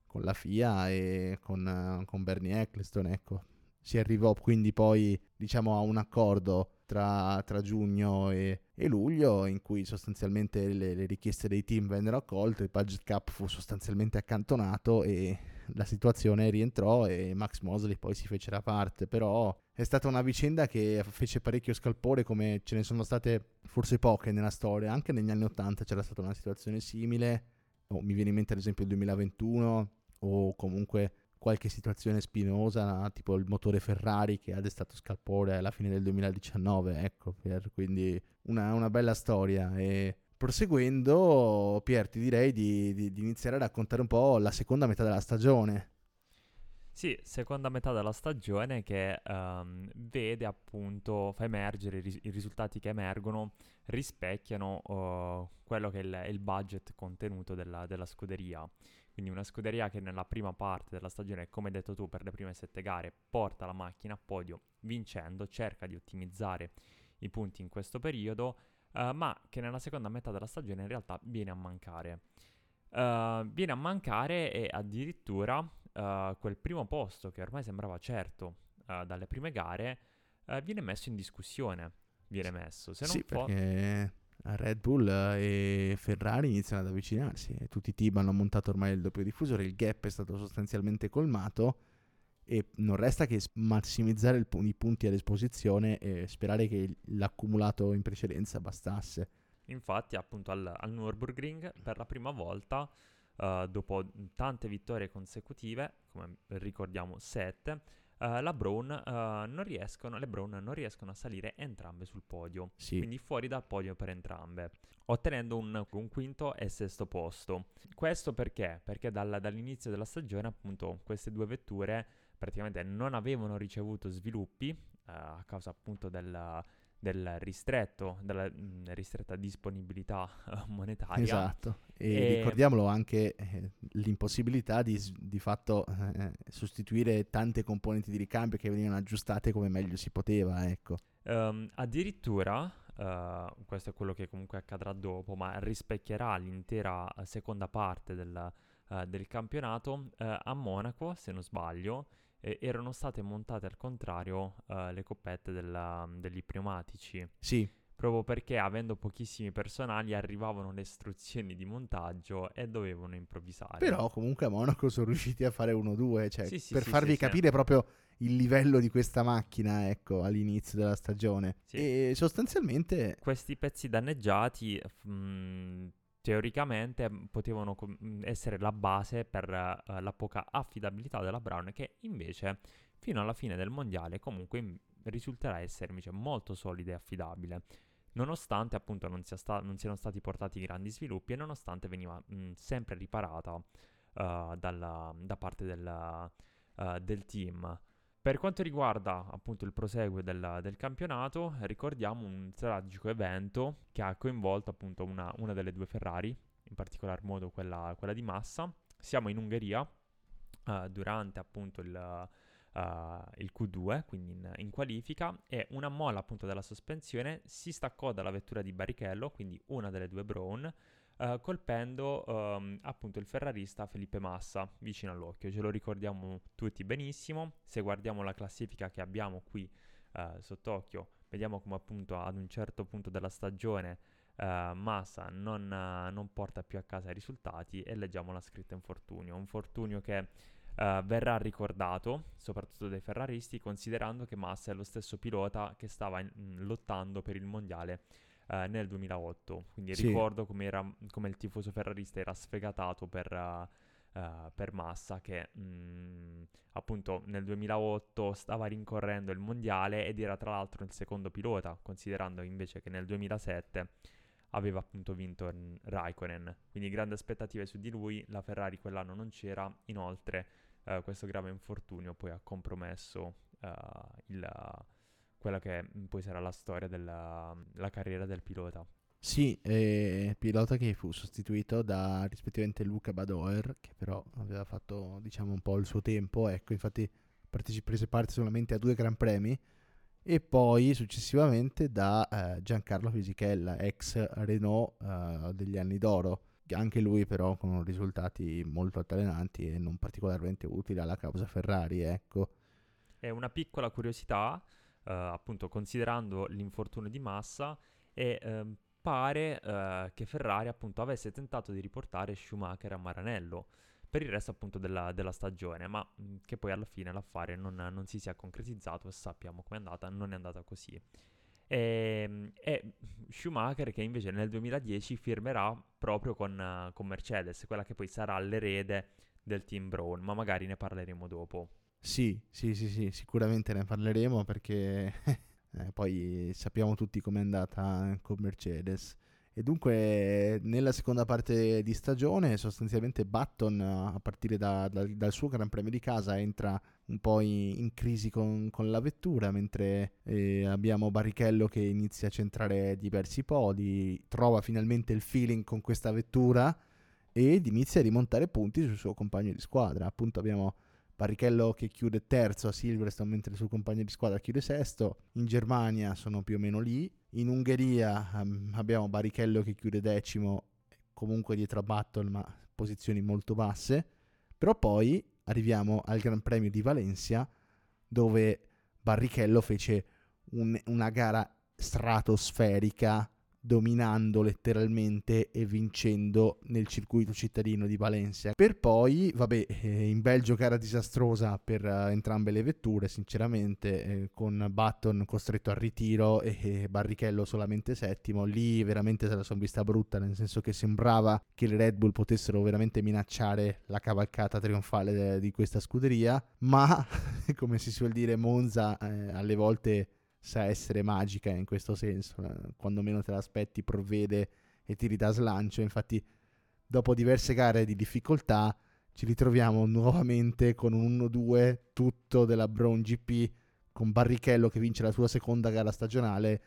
con la FIA e con, con Bernie Eccleston, ecco. Si arrivò quindi poi, diciamo, a un accordo tra, tra giugno e, e, luglio in cui sostanzialmente le, le, richieste dei team vennero accolte, il budget cap fu sostanzialmente accantonato e la situazione rientrò e Max Mosley poi si fece da parte, però è stata una vicenda che fece parecchio scalpore come ce ne sono state forse poche nella storia, anche negli anni 80 c'era stata una situazione simile, oh, mi viene in mente ad esempio il 2021 o comunque qualche situazione spinosa, tipo il motore Ferrari che ha destato scalpore alla fine del 2019, ecco, per, quindi una, una bella storia e proseguendo, Pier, ti direi di, di, di, iniziare a raccontare un po' la seconda metà della stagione. Sì, seconda metà della stagione che um, vede appunto, fa emergere i, ris- i, risultati che emergono, rispecchiano uh, quello che è il, il budget contenuto della, della, scuderia. Quindi una scuderia che nella prima parte della stagione, come hai detto tu, per le prime sette gare porta la macchina a podio vincendo, cerca di ottimizzare i punti in questo periodo uh, ma che nella seconda metà della stagione in realtà viene a mancare. Uh, viene a mancare e addirittura uh, quel primo posto che ormai sembrava certo dalle prime gare viene messo in discussione. Viene messo. Se non sì, fo- perché Red Bull e Ferrari iniziano ad avvicinarsi. Tutti i team hanno montato ormai il doppio diffusore, il gap è stato sostanzialmente colmato e non resta che massimizzare pu- i punti a disposizione e sperare che l'accumulato in precedenza bastasse. Infatti, appunto al, al Nürburgring per la prima volta, uh, dopo tante vittorie consecutive, come ricordiamo sette, uh, la Brown, uh, non riescono, le Brown non riescono a salire entrambe sul podio, sì. quindi fuori dal podio per entrambe, ottenendo un, un, quinto e sesto posto. Questo perché? Perché dal, dall'inizio della stagione, appunto, queste due vetture praticamente non avevano ricevuto sviluppi uh, a causa appunto del, del ristretto, della mh, ristretta disponibilità monetaria. Esatto, e, e... ricordiamolo anche eh, l'impossibilità di, di fatto eh, sostituire tante componenti di ricambio che venivano aggiustate come meglio si poteva, ecco. Um, addirittura, uh, questo è quello che comunque accadrà dopo, ma rispecchierà l'intera seconda parte del, uh, del campionato uh, a Monaco, se non sbaglio, eh, erano state montate al contrario uh, le coppette della, degli pneumatici. Sì. Proprio perché avendo pochissimi personali arrivavano le istruzioni di montaggio e dovevano improvvisare. Però comunque a Monaco sono riusciti a fare uno o due, cioè sì, sì, per sì, farvi capire proprio il livello di questa macchina, ecco, all'inizio della stagione. E sostanzialmente... Questi pezzi danneggiati mh, mm, teoricamente mm, potevano com- mm, essere la base per uh, la poca affidabilità della Brown che invece fino alla fine del mondiale comunque m- risulterà essere invece molto solida e affidabile. Nonostante appunto non, sia sta- non, siano stati portati grandi sviluppi e nonostante veniva mh, sempre riparata uh, dalla, da parte del, uh, del team per quanto riguarda appunto il proseguo del, del, campionato, ricordiamo un tragico evento che ha coinvolto appunto una, una delle due Ferrari, in particolar modo quella, quella di Massa. Siamo in Ungheria uh, durante appunto il, uh, il Q2, quindi in, in, qualifica, e una molla appunto della sospensione si staccò dalla vettura di Barrichello, quindi una delle due Brown, uh, colpendo um, appunto il ferrarista Felipe Massa vicino all'occhio. Ce lo ricordiamo tutti benissimo. Se guardiamo la classifica che abbiamo qui uh, sott'occhio, vediamo come appunto ad un certo punto della stagione uh, Massa non, non, porta più a casa i risultati e leggiamo la scritta infortunio. Un infortunio che Uh, verrà ricordato, soprattutto dai ferraristi, considerando che Massa è lo stesso pilota che stava in, in, lottando per il mondiale uh, nel 2008. Quindi sì. ricordo come, come il tifoso ferrarista era sfegatato per, uh, per Massa che mh, mm, appunto nel 2008 stava rincorrendo il mondiale ed era tra l'altro il secondo pilota, considerando invece che nel 2007 aveva appunto vinto Raikkonen. Quindi grandi aspettative su di lui, la Ferrari quell'anno non c'era, inoltre uh, questo grave infortunio poi ha compromesso uh, il, quella che poi sarà la storia della la carriera del pilota. Sì, eh, pilota che fu sostituito da rispettivamente Luca Badoer, che però aveva fatto diciamo un po' il suo tempo, ecco, infatti parteci- prese parte solamente a due Gran Premi, e poi successivamente da eh, Giancarlo Fisichella, ex Renault eh, degli anni d'oro, anche lui però con risultati molto altalenanti e non particolarmente utili alla causa Ferrari, ecco. È una piccola curiosità, appunto considerando l'infortunio di massa, e ehm, pare eh, che Ferrari appunto avesse tentato di riportare Schumacher a Maranello per il resto appunto della, della stagione, ma mh, che poi alla fine l'affare non, non si sia concretizzato e sappiamo com'è andata, non è andata così. E, ehm, e, Schumacher che invece nel 2010 firmerà proprio con, con, Mercedes, quella che poi sarà l'erede del team Brown, ma magari ne parleremo dopo. Sì, sì, sì, sì, sicuramente ne parleremo perché eh, poi sappiamo tutti com'è andata con Mercedes. E dunque nella seconda parte di stagione sostanzialmente Button a partire da, da, dal suo Gran Premio di casa entra un po' in, in crisi con, con, la vettura mentre eh, abbiamo Barrichello che inizia a centrare diversi podi, trova finalmente il feeling con questa vettura ed inizia a rimontare punti sul suo compagno di squadra. Appunto abbiamo Barrichello che chiude terzo a Silverstone mentre il suo compagno di squadra chiude sesto. In Germania sono più o meno lì. In Ungheria um, abbiamo Barrichello che chiude decimo, comunque dietro a Button, ma posizioni molto basse. Però poi arriviamo al Gran Premio di Valencia, dove Barrichello fece un, una gara stratosferica dominando letteralmente e vincendo nel circuito cittadino di Valencia. Per poi, vabbè, eh, in Belgio gara disastrosa per uh, entrambe le vetture, sinceramente, eh, con Button costretto al ritiro e, Barrichello solamente settimo. Lì veramente se la sono vista brutta, nel senso che sembrava che le Red Bull potessero veramente minacciare la cavalcata trionfale di questa scuderia, ma come si suol dire Monza eh, alle volte sa essere magica in questo senso, eh, quando meno te l'aspetti provvede e ti ridà slancio, infatti dopo diverse gare di difficoltà ci ritroviamo nuovamente con un 1-2 tutto della Brown GP con Barrichello che vince la sua seconda gara stagionale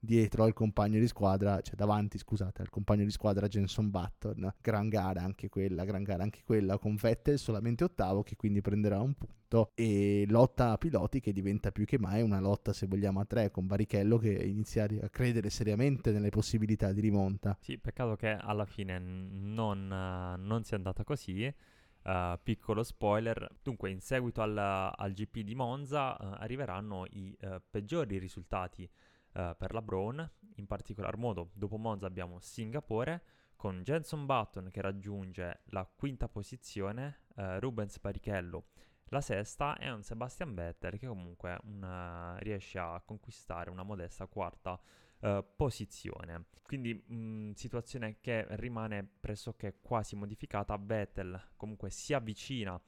dietro al compagno di squadra, cioè davanti, scusate, al compagno di squadra Jenson Button. Gran gara anche quella, gran gara anche quella con Vettel solamente ottavo che quindi prenderà un punto e lotta a piloti che diventa più che mai una lotta se vogliamo a tre con Barrichello che inizia a credere seriamente nelle possibilità di rimonta. Sì, peccato che alla fine non, non sia andata così. Uh, piccolo spoiler, dunque in seguito al, al GP di Monza uh, arriveranno i uh, peggiori risultati uh, per la Brown. In particolar modo, dopo Monza abbiamo Singapore con Jenson Button che raggiunge la quinta posizione, uh, Rubens Barrichello la sesta e un Sebastian Vettel che comunque una, riesce a conquistare una modesta quarta uh, posizione. Quindi mh, situazione che rimane pressoché quasi modificata. Vettel comunque si avvicina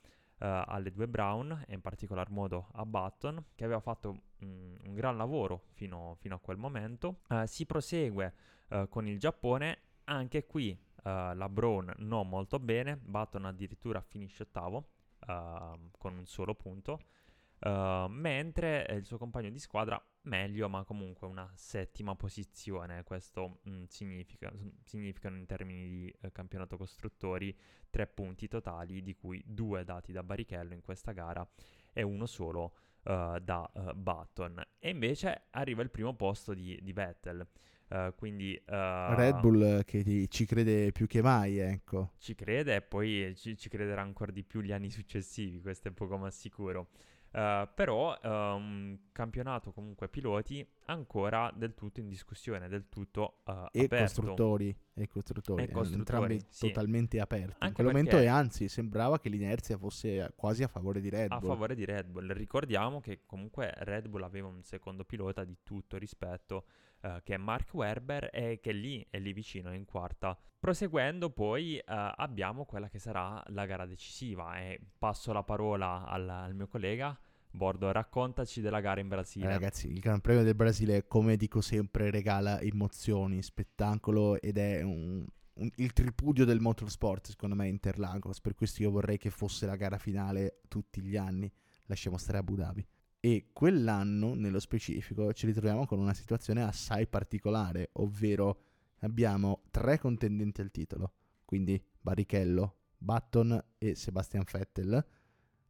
alle due Brown e in particolar modo a Button che aveva fatto um, un gran lavoro fino, fino a quel momento. Uh, si prosegue uh, con il Giappone, anche qui la Brown non molto bene, Button addirittura finisce ottavo con un solo punto. Uh, mentre il suo compagno di squadra meglio, ma comunque una settima posizione. Questo mh, mm, significa, significano in termini di eh, campionato costruttori tre punti totali, di cui due dati da Barrichello in questa gara e uno solo uh, da uh, Button. E invece arriva il primo posto di, di Vettel. Uh, quindi uh, Red Bull che ci crede più che mai, ecco. Ci crede e poi ci, ci crederà ancora di più gli anni successivi, questo è poco ma sicuro. Uh, però uh, un campionato comunque piloti ancora del tutto in discussione, del tutto uh, e aperto. Costruttori, e costruttori, e costruttori, entrambi sì. totalmente aperti. Anche in quel momento e anzi sembrava che l'inerzia fosse quasi a favore di Red Bull. A favore di Red Bull. Ricordiamo che comunque Red Bull aveva un secondo pilota di tutto rispetto uh, che è Mark Werber e che lì è lì vicino in quarta. Proseguendo poi uh, abbiamo quella che sarà la gara decisiva e passo la parola al, al mio collega. Bordo, raccontaci della gara in Brasile. Eh, ragazzi, il Gran Premio del Brasile, come dico sempre, regala emozioni, spettacolo ed è un, un, il tripudio del motorsport, secondo me, Interlagos. Per questo io vorrei che fosse la gara finale tutti gli anni. Lasciamo stare Abu Dhabi. E quell'anno, nello specifico, ci ritroviamo con una situazione assai particolare, ovvero abbiamo tre contendenti al titolo, quindi Barrichello, Button e Sebastian Vettel,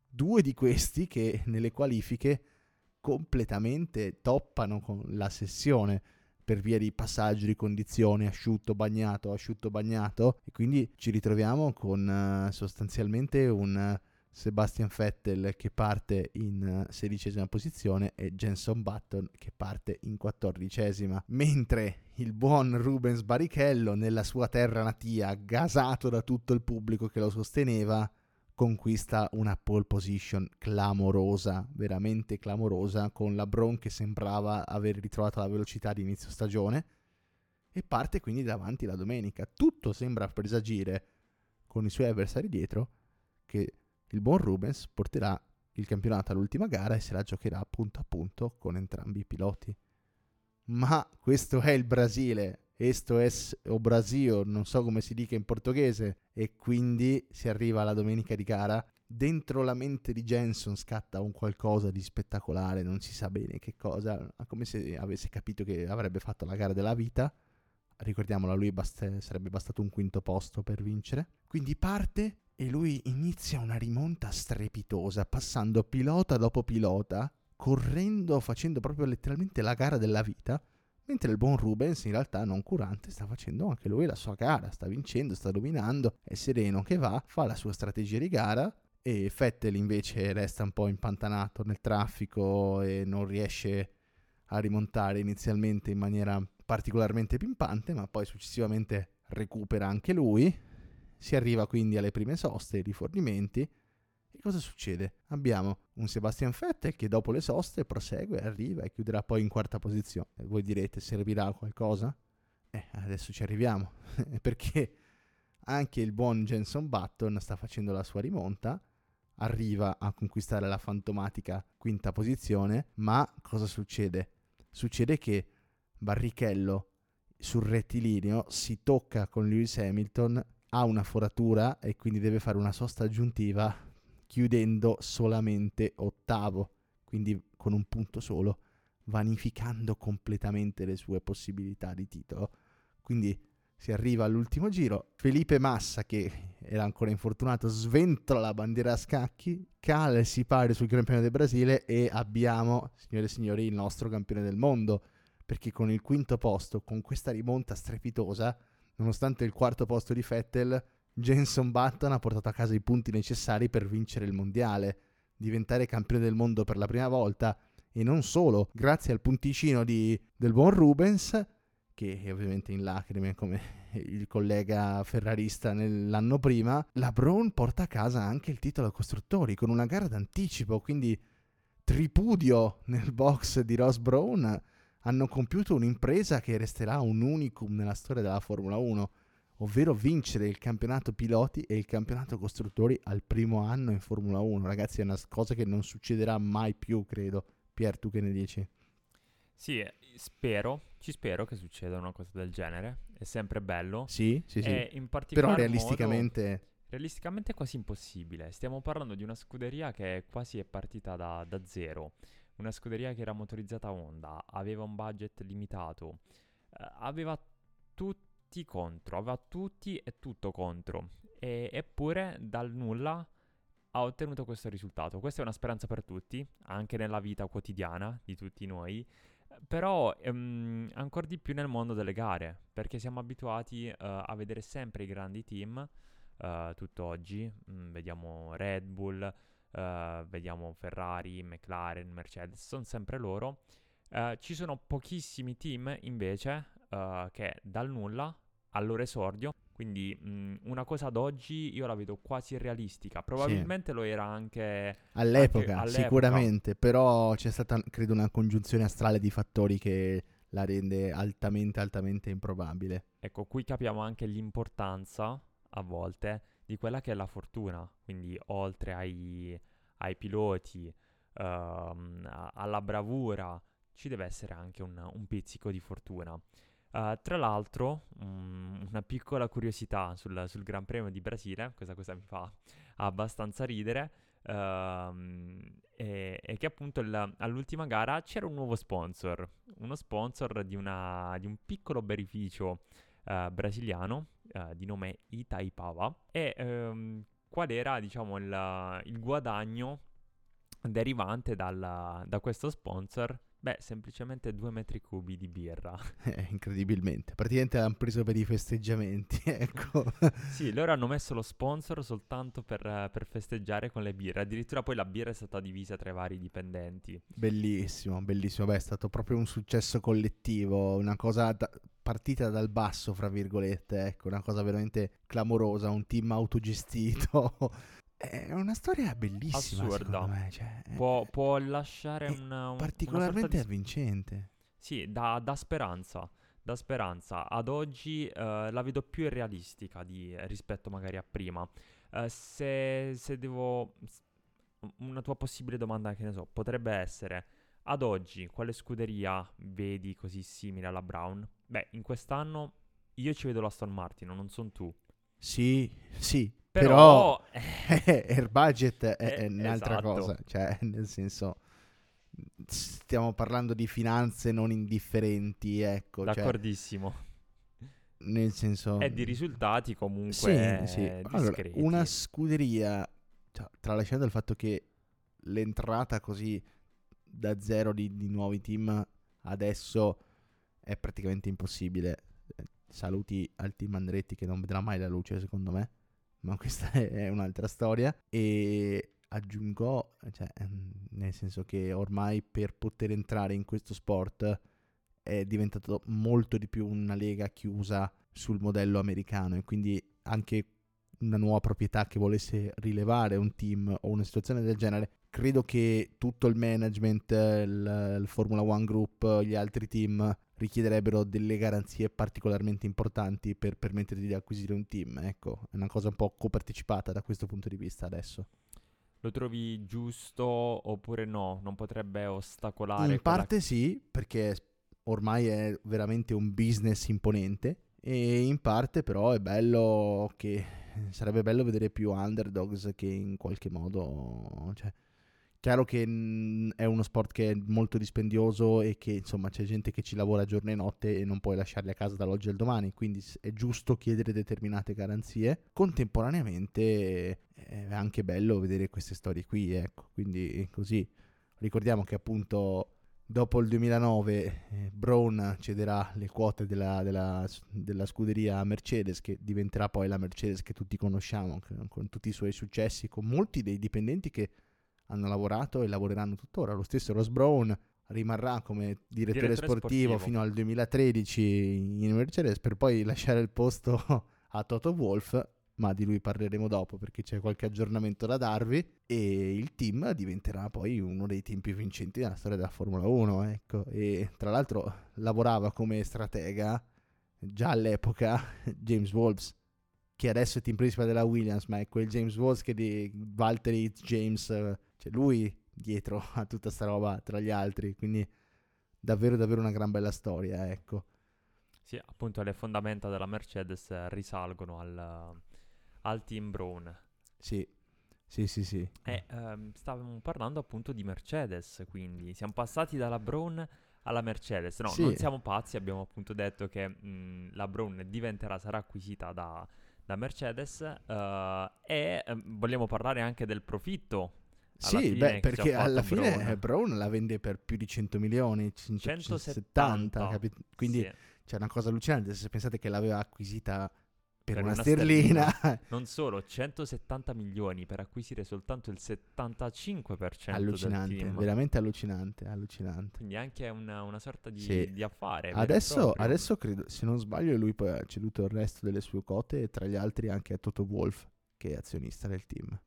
due di questi che nelle qualifiche completamente toppano con la sessione per via di passaggi di condizioni asciutto bagnato asciutto bagnato e quindi ci ritroviamo con uh, sostanzialmente un uh, Sebastian Vettel che parte in uh, sedicesima posizione e Jenson Button che parte in quattordicesima mentre il buon Rubens Barrichello nella sua terra natia gasato da tutto il pubblico che lo sosteneva conquista una pole position clamorosa, veramente clamorosa, con la Brown che sembrava aver ritrovato la velocità di inizio stagione e parte quindi davanti la domenica. Tutto sembra presagire con i suoi avversari dietro che il buon Rubens porterà il campionato all'ultima gara e se la giocherà punto a punto con entrambi i piloti. Ma questo è il Brasile esto es o Brasil, non so come si dica in portoghese, e quindi si arriva alla domenica di gara. Dentro la mente di Jenson scatta un qualcosa di spettacolare, non si sa bene che cosa, come se avesse capito che avrebbe fatto la gara della vita. Ricordiamolo, a lui bast- sarebbe bastato un quinto posto per vincere. Quindi parte e lui inizia una rimonta strepitosa, passando pilota dopo pilota, correndo, facendo proprio letteralmente la gara della vita mentre il buon Rubens in realtà non curante sta facendo anche lui la sua gara, sta vincendo, sta dominando, è sereno che va, fa la sua strategia di gara e Fettel invece resta un po' impantanato nel traffico e non riesce a rimontare inizialmente in maniera particolarmente pimpante, ma poi successivamente recupera anche lui. Si arriva quindi alle prime soste, ai rifornimenti cosa succede? Abbiamo un Sebastian Vettel che dopo le soste prosegue, arriva e chiuderà poi in quarta posizione. E voi direte, servirà a qualcosa? Eh, adesso ci arriviamo, perché anche il buon Jenson Button sta facendo la sua rimonta, arriva a conquistare la fantomatica quinta posizione, ma cosa succede? Succede che Barrichello sul rettilineo si tocca con Lewis Hamilton, ha una foratura e quindi deve fare una sosta aggiuntiva chiudendo solamente ottavo, quindi con un punto solo, vanificando completamente le sue possibilità di titolo. Quindi si arriva all'ultimo giro, Felipe Massa che era ancora infortunato sventola la bandiera a scacchi, cala e si pare sul campione del Brasile e abbiamo, signore e signori, il nostro campione del mondo, perché con il quinto posto, con questa rimonta strepitosa, nonostante il quarto posto di Vettel, Jenson Button ha portato a casa i punti necessari per vincere il mondiale, diventare campione del mondo per la prima volta e non solo, grazie al punticino di, del buon Rubens, che è ovviamente in lacrime come il collega ferrarista nell'anno prima, la Brown porta a casa anche il titolo costruttori con una gara d'anticipo, quindi tripudio nel box di Ross Brown hanno compiuto un'impresa che resterà un unicum nella storia della Formula 1 ovvero vincere il campionato piloti e il campionato costruttori al primo anno in Formula 1. Ragazzi, è una cosa che non succederà mai più, credo. Pier, tu che ne dici? Sì, eh, spero, ci spero che succeda una cosa del genere. È sempre bello. Sì, sì, sì. in Però realisticamente... Modo, realisticamente è quasi impossibile. Stiamo parlando di una scuderia che quasi è partita da, da zero. Una scuderia che era motorizzata a Honda, aveva un budget limitato, eh, aveva tutti contro, aveva tutti e tutto contro. E, eppure dal nulla ha ottenuto questo risultato. Questa è una speranza per tutti, anche nella vita quotidiana di tutti noi. Però ehm, ancora di più nel mondo delle gare, perché siamo abituati uh, a vedere sempre i grandi team, uh, tutt'oggi, mm, vediamo Red Bull, uh, vediamo Ferrari, McLaren, Mercedes, sono sempre loro. ci sono pochissimi team invece uh, che dal nulla al loro esordio. Quindi mh, una cosa ad oggi io la vedo quasi realistica. Probabilmente sì. lo era anche all'epoca, anche all'epoca, sicuramente. Però c'è stata, credo, una congiunzione astrale di fattori che la rende altamente, altamente improbabile. Ecco, qui capiamo anche l'importanza a volte di quella che è la fortuna. Quindi, oltre ai, ai piloti, uh, alla bravura, ci deve essere anche un, un pizzico di fortuna. Uh, tra l'altro, um, una piccola curiosità sul, sul, Gran Premio di Brasile, questa cosa mi fa abbastanza ridere, uh, è, è, che appunto il, all'ultima gara c'era un nuovo sponsor, uno sponsor di, una, di un piccolo beneficio uh, brasiliano uh, di nome Itaipava. E um, qual era diciamo il, il guadagno derivante dalla, da questo sponsor Beh, semplicemente due metri cubi di birra. Eh, incredibilmente. Praticamente l'hanno preso per i festeggiamenti, ecco. sì, loro hanno messo lo sponsor soltanto per, per, festeggiare con le birre. Addirittura poi la birra è stata divisa tra i vari dipendenti. Bellissimo, bellissimo. Beh, è stato proprio un successo collettivo, una cosa da- partita dal basso, fra virgolette, ecco, una cosa veramente clamorosa, un team autogestito. È una storia bellissima. Assurda. Me, cioè, può, può, lasciare una, Particolarmente una di... avvincente. Sì, da, da, speranza. Da speranza. Ad oggi uh, la vedo più realistica di, rispetto magari a prima. Uh, se, se devo. Una tua possibile domanda, che ne so, potrebbe essere. Ad oggi, quale scuderia vedi così simile alla Brown? Beh, in quest'anno io ci vedo la Aston Martin, non sono tu. Sì, sì, però, Però il budget è, è un'altra esatto. cosa, cioè nel senso stiamo parlando di finanze non indifferenti, ecco. Cioè D'accordissimo. Cioè, nel senso... E di risultati comunque sì, sì. Allora, una scuderia, cioè, tralasciando il fatto che l'entrata così da zero di, di nuovi team adesso è praticamente impossibile. Saluti al team Andretti che non vedrà mai la luce secondo me ma questa è un'altra storia. E aggiungo, cioè, ehm, nel senso che ormai per poter entrare in questo sport è diventato molto di più una lega chiusa sul modello americano e quindi anche una nuova proprietà che volesse rilevare un team o una situazione del genere, credo che tutto il management, il, il Formula One Group, gli altri team richiederebbero delle garanzie particolarmente importanti per permetterti di acquisire un team. Ecco, è una cosa un po' copartecipata da questo punto di vista adesso. Lo trovi giusto oppure no? Non potrebbe ostacolare? In parte la... sì, perché ormai è veramente un business imponente e in parte però è bello che sarebbe bello vedere più underdogs che in qualche modo... Cioè, Chiaro che mm, è uno sport che è molto dispendioso e che insomma c'è gente che ci lavora giorno e notte e non puoi lasciarli a casa dall'oggi al domani, quindi è giusto chiedere determinate garanzie. Contemporaneamente è anche bello vedere queste storie qui, ecco, quindi così. Ricordiamo che appunto dopo il 2009 eh, Brown cederà le quote della, della, della, scuderia Mercedes che diventerà poi la Mercedes che tutti conosciamo con tutti i suoi successi, con molti dei dipendenti che hanno lavorato e lavoreranno tuttora. Lo stesso Ross Brown rimarrà come direttore, direttore sportivo, sportivo, fino al 2013 in Mercedes per poi lasciare il posto a Toto Wolff, ma di lui parleremo dopo perché c'è qualche aggiornamento da darvi e il team diventerà poi uno dei team più vincenti della storia della Formula 1, ecco. E tra l'altro lavorava come stratega già all'epoca James Wolves che adesso è team principal della Williams, ma è quel James Wolves che di Valtteri James cioè lui dietro a tutta sta roba tra gli altri, quindi davvero davvero una gran bella storia, ecco. Sì, appunto le fondamenta della Mercedes risalgono al, al team Brown. Sì, sì, sì, sì. E ehm, stavamo parlando appunto di Mercedes, quindi siamo passati dalla Brown alla Mercedes. No, sì. non siamo pazzi, abbiamo appunto detto che mh, la Brown diventerà, sarà acquisita da, da Mercedes uh, e eh, vogliamo parlare anche del profitto sì, beh, perché alla fine Brown. Brown. la vende per più di 100 milioni, 170, 170 capi- quindi sì. c'è una cosa allucinante se pensate che l'aveva acquisita per, per una, una, sterlina. sterlina. non solo, 170 milioni per acquisire soltanto il 75% allucinante, veramente allucinante, allucinante. Quindi anche una, una sorta di, sì. di affare. Adesso, adesso credo, se non sbaglio, lui poi ha ceduto il resto delle sue quote e tra gli altri anche a Toto Wolf, che è azionista del team.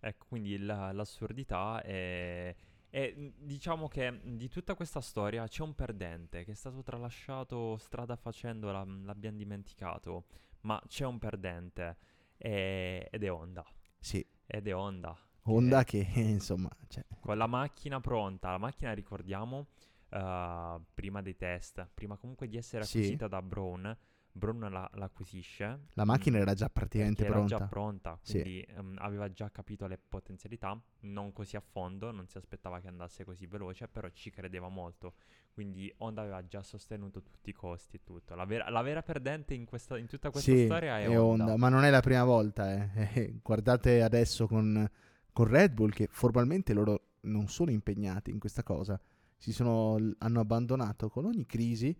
Ecco, quindi la, l'assurdità è, è, diciamo che di tutta questa storia c'è un perdente che è stato tralasciato strada facendo, la, l'abbiamo dimenticato, ma c'è un perdente e, ed è Honda. Sì. Ed è Honda. Honda che, che insomma... Cioè. Con la macchina pronta, la macchina ricordiamo uh, prima dei test, prima comunque di essere acquisita sì. da Brown, Brown la, l'acquisisce. La macchina era già praticamente era pronta. già pronta, Sì. quindi ehm, aveva già capito le potenzialità, non così a fondo, non si aspettava che andasse così veloce, però ci credeva molto. Quindi Honda aveva già sostenuto tutti i costi e tutto. La vera, la vera perdente in, questa, in tutta questa Sì, storia è, è Honda. Honda, ma non è la prima volta. Eh, Guardate adesso con, con Red Bull che formalmente loro non sono impegnati in questa cosa. Si sono, hanno abbandonato con ogni crisi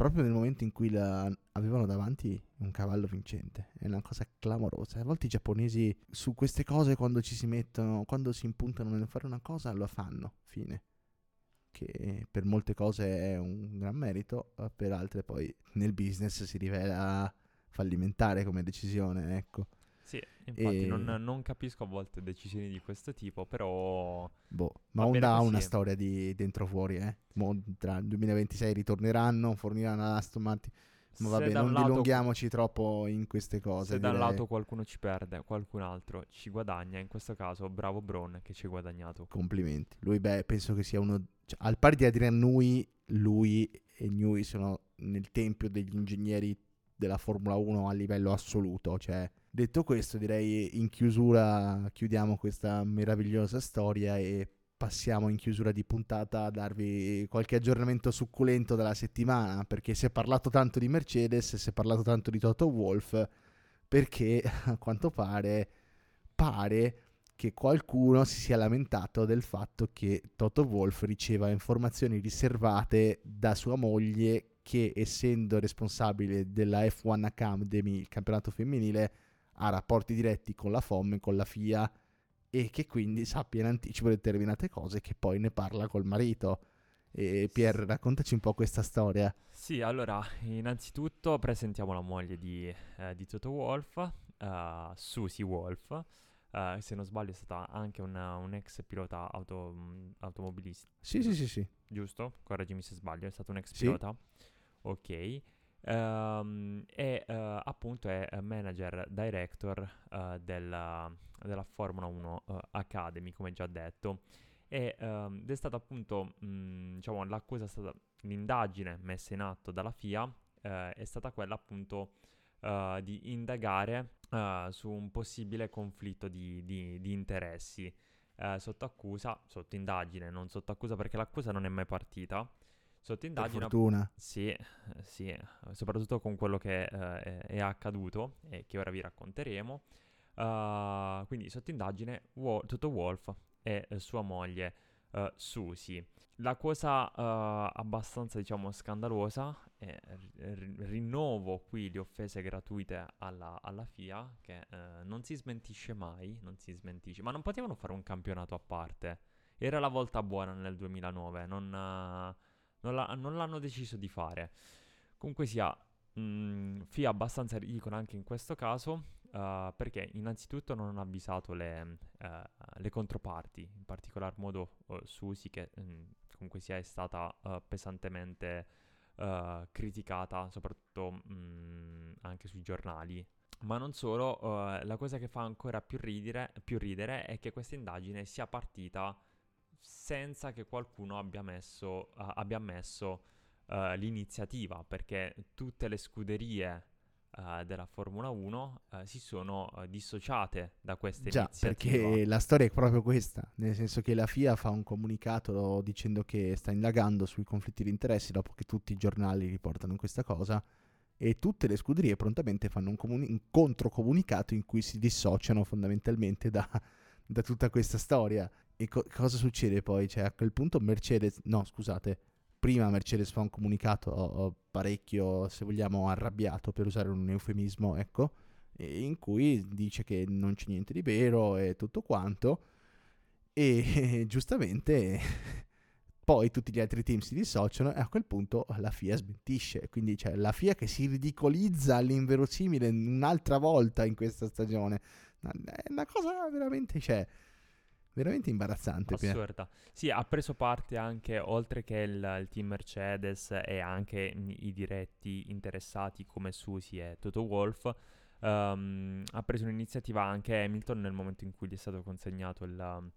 proprio nel momento in cui la- avevano davanti un cavallo vincente. È una cosa clamorosa. A volte i giapponesi su queste cose quando ci si mettono, quando si impuntano nel fare una cosa, lo fanno. Fine. Che per molte cose è un gran merito, per altre poi nel business si rivela fallimentare come decisione, ecco. Sì, infatti E- non, non capisco a volte decisioni di questo tipo, però Boh, ma Honda ha una storia di dentro fuori, eh. Mo tra il 2026 ritorneranno, forniranno l'Aston Martin. Ma se vabbè, non lato- dilunghiamoci troppo in queste cose. Se da un lato qualcuno ci perde, qualcun altro ci guadagna, in questo caso bravo Brown che ci ha guadagnato. Complimenti. Lui, beh, penso che sia uno. cioè, al pari di Adrian Nui, lui e Nui sono nel tempio degli ingegneri della Formula 1 a livello assoluto. Cioè, detto questo, direi in chiusura chiudiamo questa meravigliosa storia e passiamo in chiusura di puntata a darvi qualche aggiornamento succulento della settimana. Perché si è parlato tanto di Mercedes, si è parlato tanto di Toto Wolff. Perché a quanto pare, pare che qualcuno si sia lamentato del fatto che Toto Wolff riceva informazioni riservate da sua moglie che essendo responsabile della F1 Academy, il campionato femminile, ha rapporti diretti con la FOM e con la FIA e che quindi sappia in anticipo determinate cose che poi ne parla col marito. E Pier, raccontaci un po' questa storia. Sì, allora, innanzitutto presentiamo la moglie di, eh, di Toto Wolff, eh, Susie Wolff. Eh, se non sbaglio è stata anche una- un ex pilota auto, mh, automobilista, Sì, sì, sì, sì. giusto? Correggimi se sbaglio, è stato un ex Sì. pilota. Ok. Ehm, e eh, appunto è eh, manager director eh, della, della Formula 1 eh, Academy, come già detto. E, ehm, ed è stata appunto, mh, diciamo, l'accusa è stata l'indagine messa in atto dalla FIA è stata quella appunto di indagare su un possibile conflitto di, di- di interessi sotto accusa, sotto indagine, non sotto accusa perché l'accusa non è mai partita. Sotto Per indagine, fortuna. sì, sì, soprattutto con quello che eh, è, accaduto e che ora vi racconteremo. Uh, quindi sotto indagine Wo- Toto Wolff e eh, sua moglie eh, Susie. La cosa eh, abbastanza, diciamo, scandalosa è ri- rinnovo qui le offese gratuite alla, alla FIA che eh, non si smentisce mai, non si smentisce, ma non potevano fare un campionato a parte. Era la volta buona nel 2009, non, non la- non l'hanno deciso di fare. Comunque sia, mh, FIA abbastanza ridicola anche in questo caso, eh, perché innanzitutto non hanno avvisato le, eh, le controparti, in particolar modo eh, Susi che mh, comunque sia è stata pesantemente criticata, soprattutto mh, anche sui giornali. Ma non solo, la cosa che fa ancora più ridere, più ridere è che questa indagine sia partita senza che qualcuno abbia messo, eh, abbia messo eh, l'iniziativa, perché tutte le scuderie eh, della Formula 1 eh, si sono dissociate da questa Già, iniziativa. perché la storia è proprio questa, nel senso che la FIA fa un comunicato dicendo che sta indagando sui conflitti di interessi dopo che tutti i giornali riportano questa cosa e tutte le scuderie prontamente fanno un, comuni- un controcomunicato in cui si dissociano fondamentalmente da, da tutta questa storia. E co- cosa succede poi? Cioè a quel punto Mercedes, no scusate, prima Mercedes fa un comunicato parecchio, se vogliamo, arrabbiato per usare un eufemismo, ecco, in cui dice che non c'è niente di vero e tutto quanto e giustamente poi tutti gli altri team si dissociano e a quel punto la FIA smentisce quindi c'è la FIA che si ridicolizza all'inverosimile un'altra volta in questa stagione è una cosa veramente cioè veramente imbarazzante Pier. Assurda. Sì, ha preso parte anche, oltre che il, il team Mercedes e anche i diretti interessati come Susie e Toto Wolff, ehm, ha preso un'iniziativa anche Hamilton nel momento in cui gli è stato consegnato il,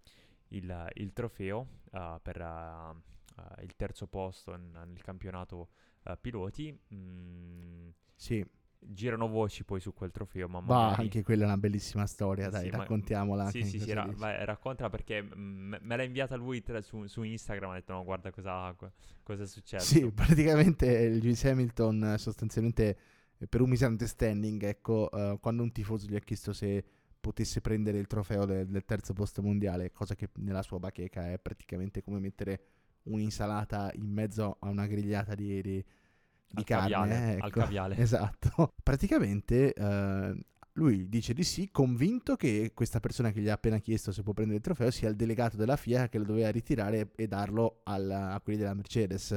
il- il trofeo eh, per eh, eh, il terzo posto in- nel campionato eh, piloti. Mm, Sì. Girano voci poi su quel trofeo, ma Bah, anche quella è una bellissima storia, dai, Sì, ma- raccontiamola Sì, sì, sì, ra- vai, raccontala perché mm, me l'ha inviata lui tra- su, su Instagram, ha detto no, guarda cosa, cosa è successo. Sì, praticamente Lewis Hamilton sostanzialmente eh, per un misunderstanding, ecco, eh, quando un tifoso gli ha chiesto se potesse prendere il trofeo del, del terzo posto mondiale, cosa che nella sua bacheca è praticamente come mettere un'insalata in mezzo a una grigliata di, di, di Al carne. caviale, eh, al ecco. caviale. Esatto. Praticamente eh, lui dice di sì, convinto che questa persona che gli ha appena chiesto se può prendere il trofeo sia il delegato della FIA che lo doveva ritirare e darlo al- a quelli della Mercedes.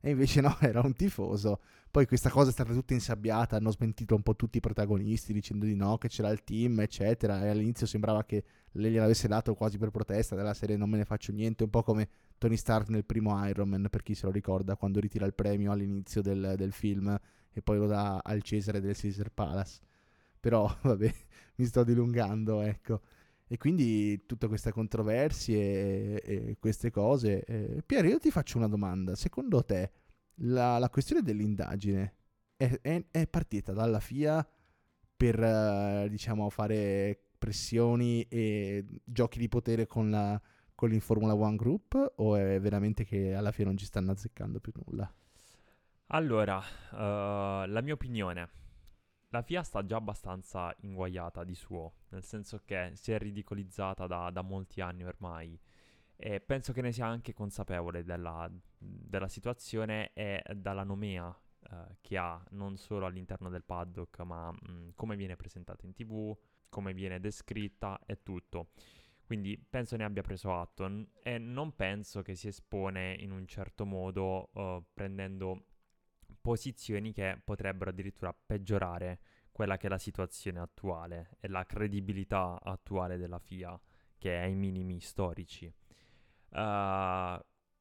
E invece no, era un tifoso. Poi questa cosa è stata tutta insabbiata, hanno smentito un po' tutti i protagonisti dicendo di no, che c'era il team, eccetera. E all'inizio sembrava che lei gliel'avesse dato quasi per protesta della serie non me ne faccio niente, un po' come Tony Stark nel primo Iron Man, per chi se lo ricorda, quando ritira il premio all'inizio del, del film e poi lo dà al Cesare del Caesar Palace. Però, vabbè, mi sto dilungando, ecco. E quindi tutta questa controversia e, queste cose. Eh, Piero, io ti faccio una domanda. Secondo te la, la questione dell'indagine è, è- è partita dalla FIA per, eh, diciamo, fare pressioni e giochi di potere con, la, con l'Informula One Group o è veramente che alla fine non ci stanno azzeccando più nulla? Allora, eh, la mia opinione. La FIA sta già abbastanza inguaiata di suo, nel senso che si è ridicolizzata da, da molti anni ormai e penso che ne sia anche consapevole della, della situazione e dalla nomea eh, che ha non solo all'interno del paddock, ma mh, come viene presentata in tv, come viene descritta e tutto. Quindi penso ne abbia preso atto e non penso che si espone in un certo modo eh, prendendo posizioni che potrebbero addirittura peggiorare quella che è la situazione attuale e la credibilità attuale della FIA che è ai minimi storici. Uh,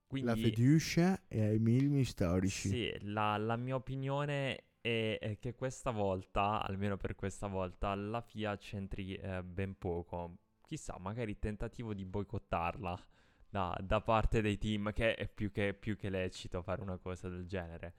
quindi, La fiducia è ai minimi storici. sì, la, la mia opinione è, è che questa volta, almeno per questa volta, la FIA c'entri eh, ben poco. Chissà, magari il tentativo di boicottarla da, da parte dei team, che è più che, più che lecito fare una cosa del genere.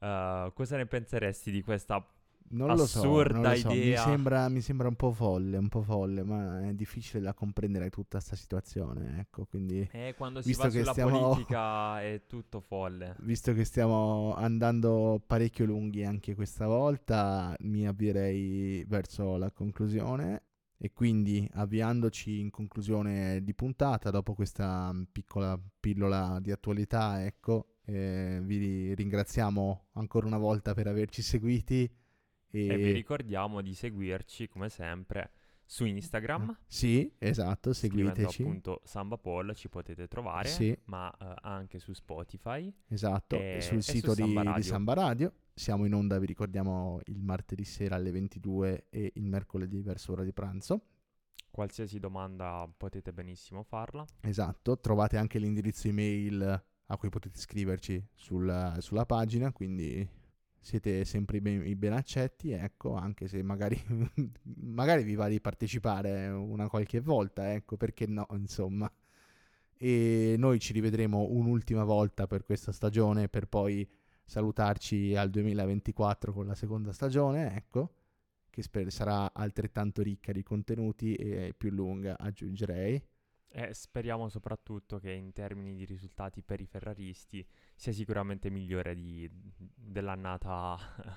Uh, cosa ne penseresti di questa Non lo so, assurda non lo so. Mi, idea. sembra, mi sembra un po' folle, un po' folle, ma è difficile da comprendere tutta questa situazione, ecco, quindi... Eh, quando si Visto va che sulla stiamo- politica è tutto folle. Visto che stiamo andando parecchio lunghi anche questa volta, mi avvierei verso la conclusione e quindi avviandoci in conclusione di puntata, dopo questa piccola pillola di attualità, ecco, eh, vi ringraziamo ancora una volta per averci seguiti e, E vi ricordiamo di seguirci come sempre su Instagram. Sì, esatto, Scrivendo seguiteci. appunto Samba Paul ci potete trovare, Sì. ma eh, anche su Spotify. Esatto, E- sul e su sito di, Samba di. Samba Radio. Siamo in onda, vi ricordiamo, il martedì sera alle 22 e il mercoledì verso ora di pranzo. Qualsiasi domanda potete benissimo farla. Esatto, trovate anche l'indirizzo email a cui potete scriverci sulla, sulla pagina, quindi siete sempre i ben, ben accetti, ecco, anche se magari, magari vi va di partecipare una qualche volta, ecco, perché no, insomma. E noi ci rivedremo un'ultima volta per questa stagione per poi salutarci al 2024 con la seconda stagione, ecco, che spero sarà altrettanto ricca di contenuti e più lunga, aggiungerei. E speriamo soprattutto che in termini di risultati per i ferraristi sia sicuramente migliore di, dell'annata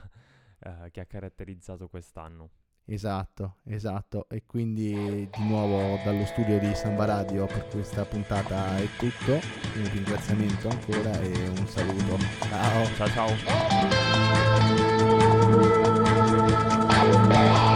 eh, che ha caratterizzato quest'anno. Esatto, esatto. E quindi di nuovo dallo studio di Samba Radio per questa puntata è tutto. Un ringraziamento ancora e un saluto. Ciao. Ciao ciao.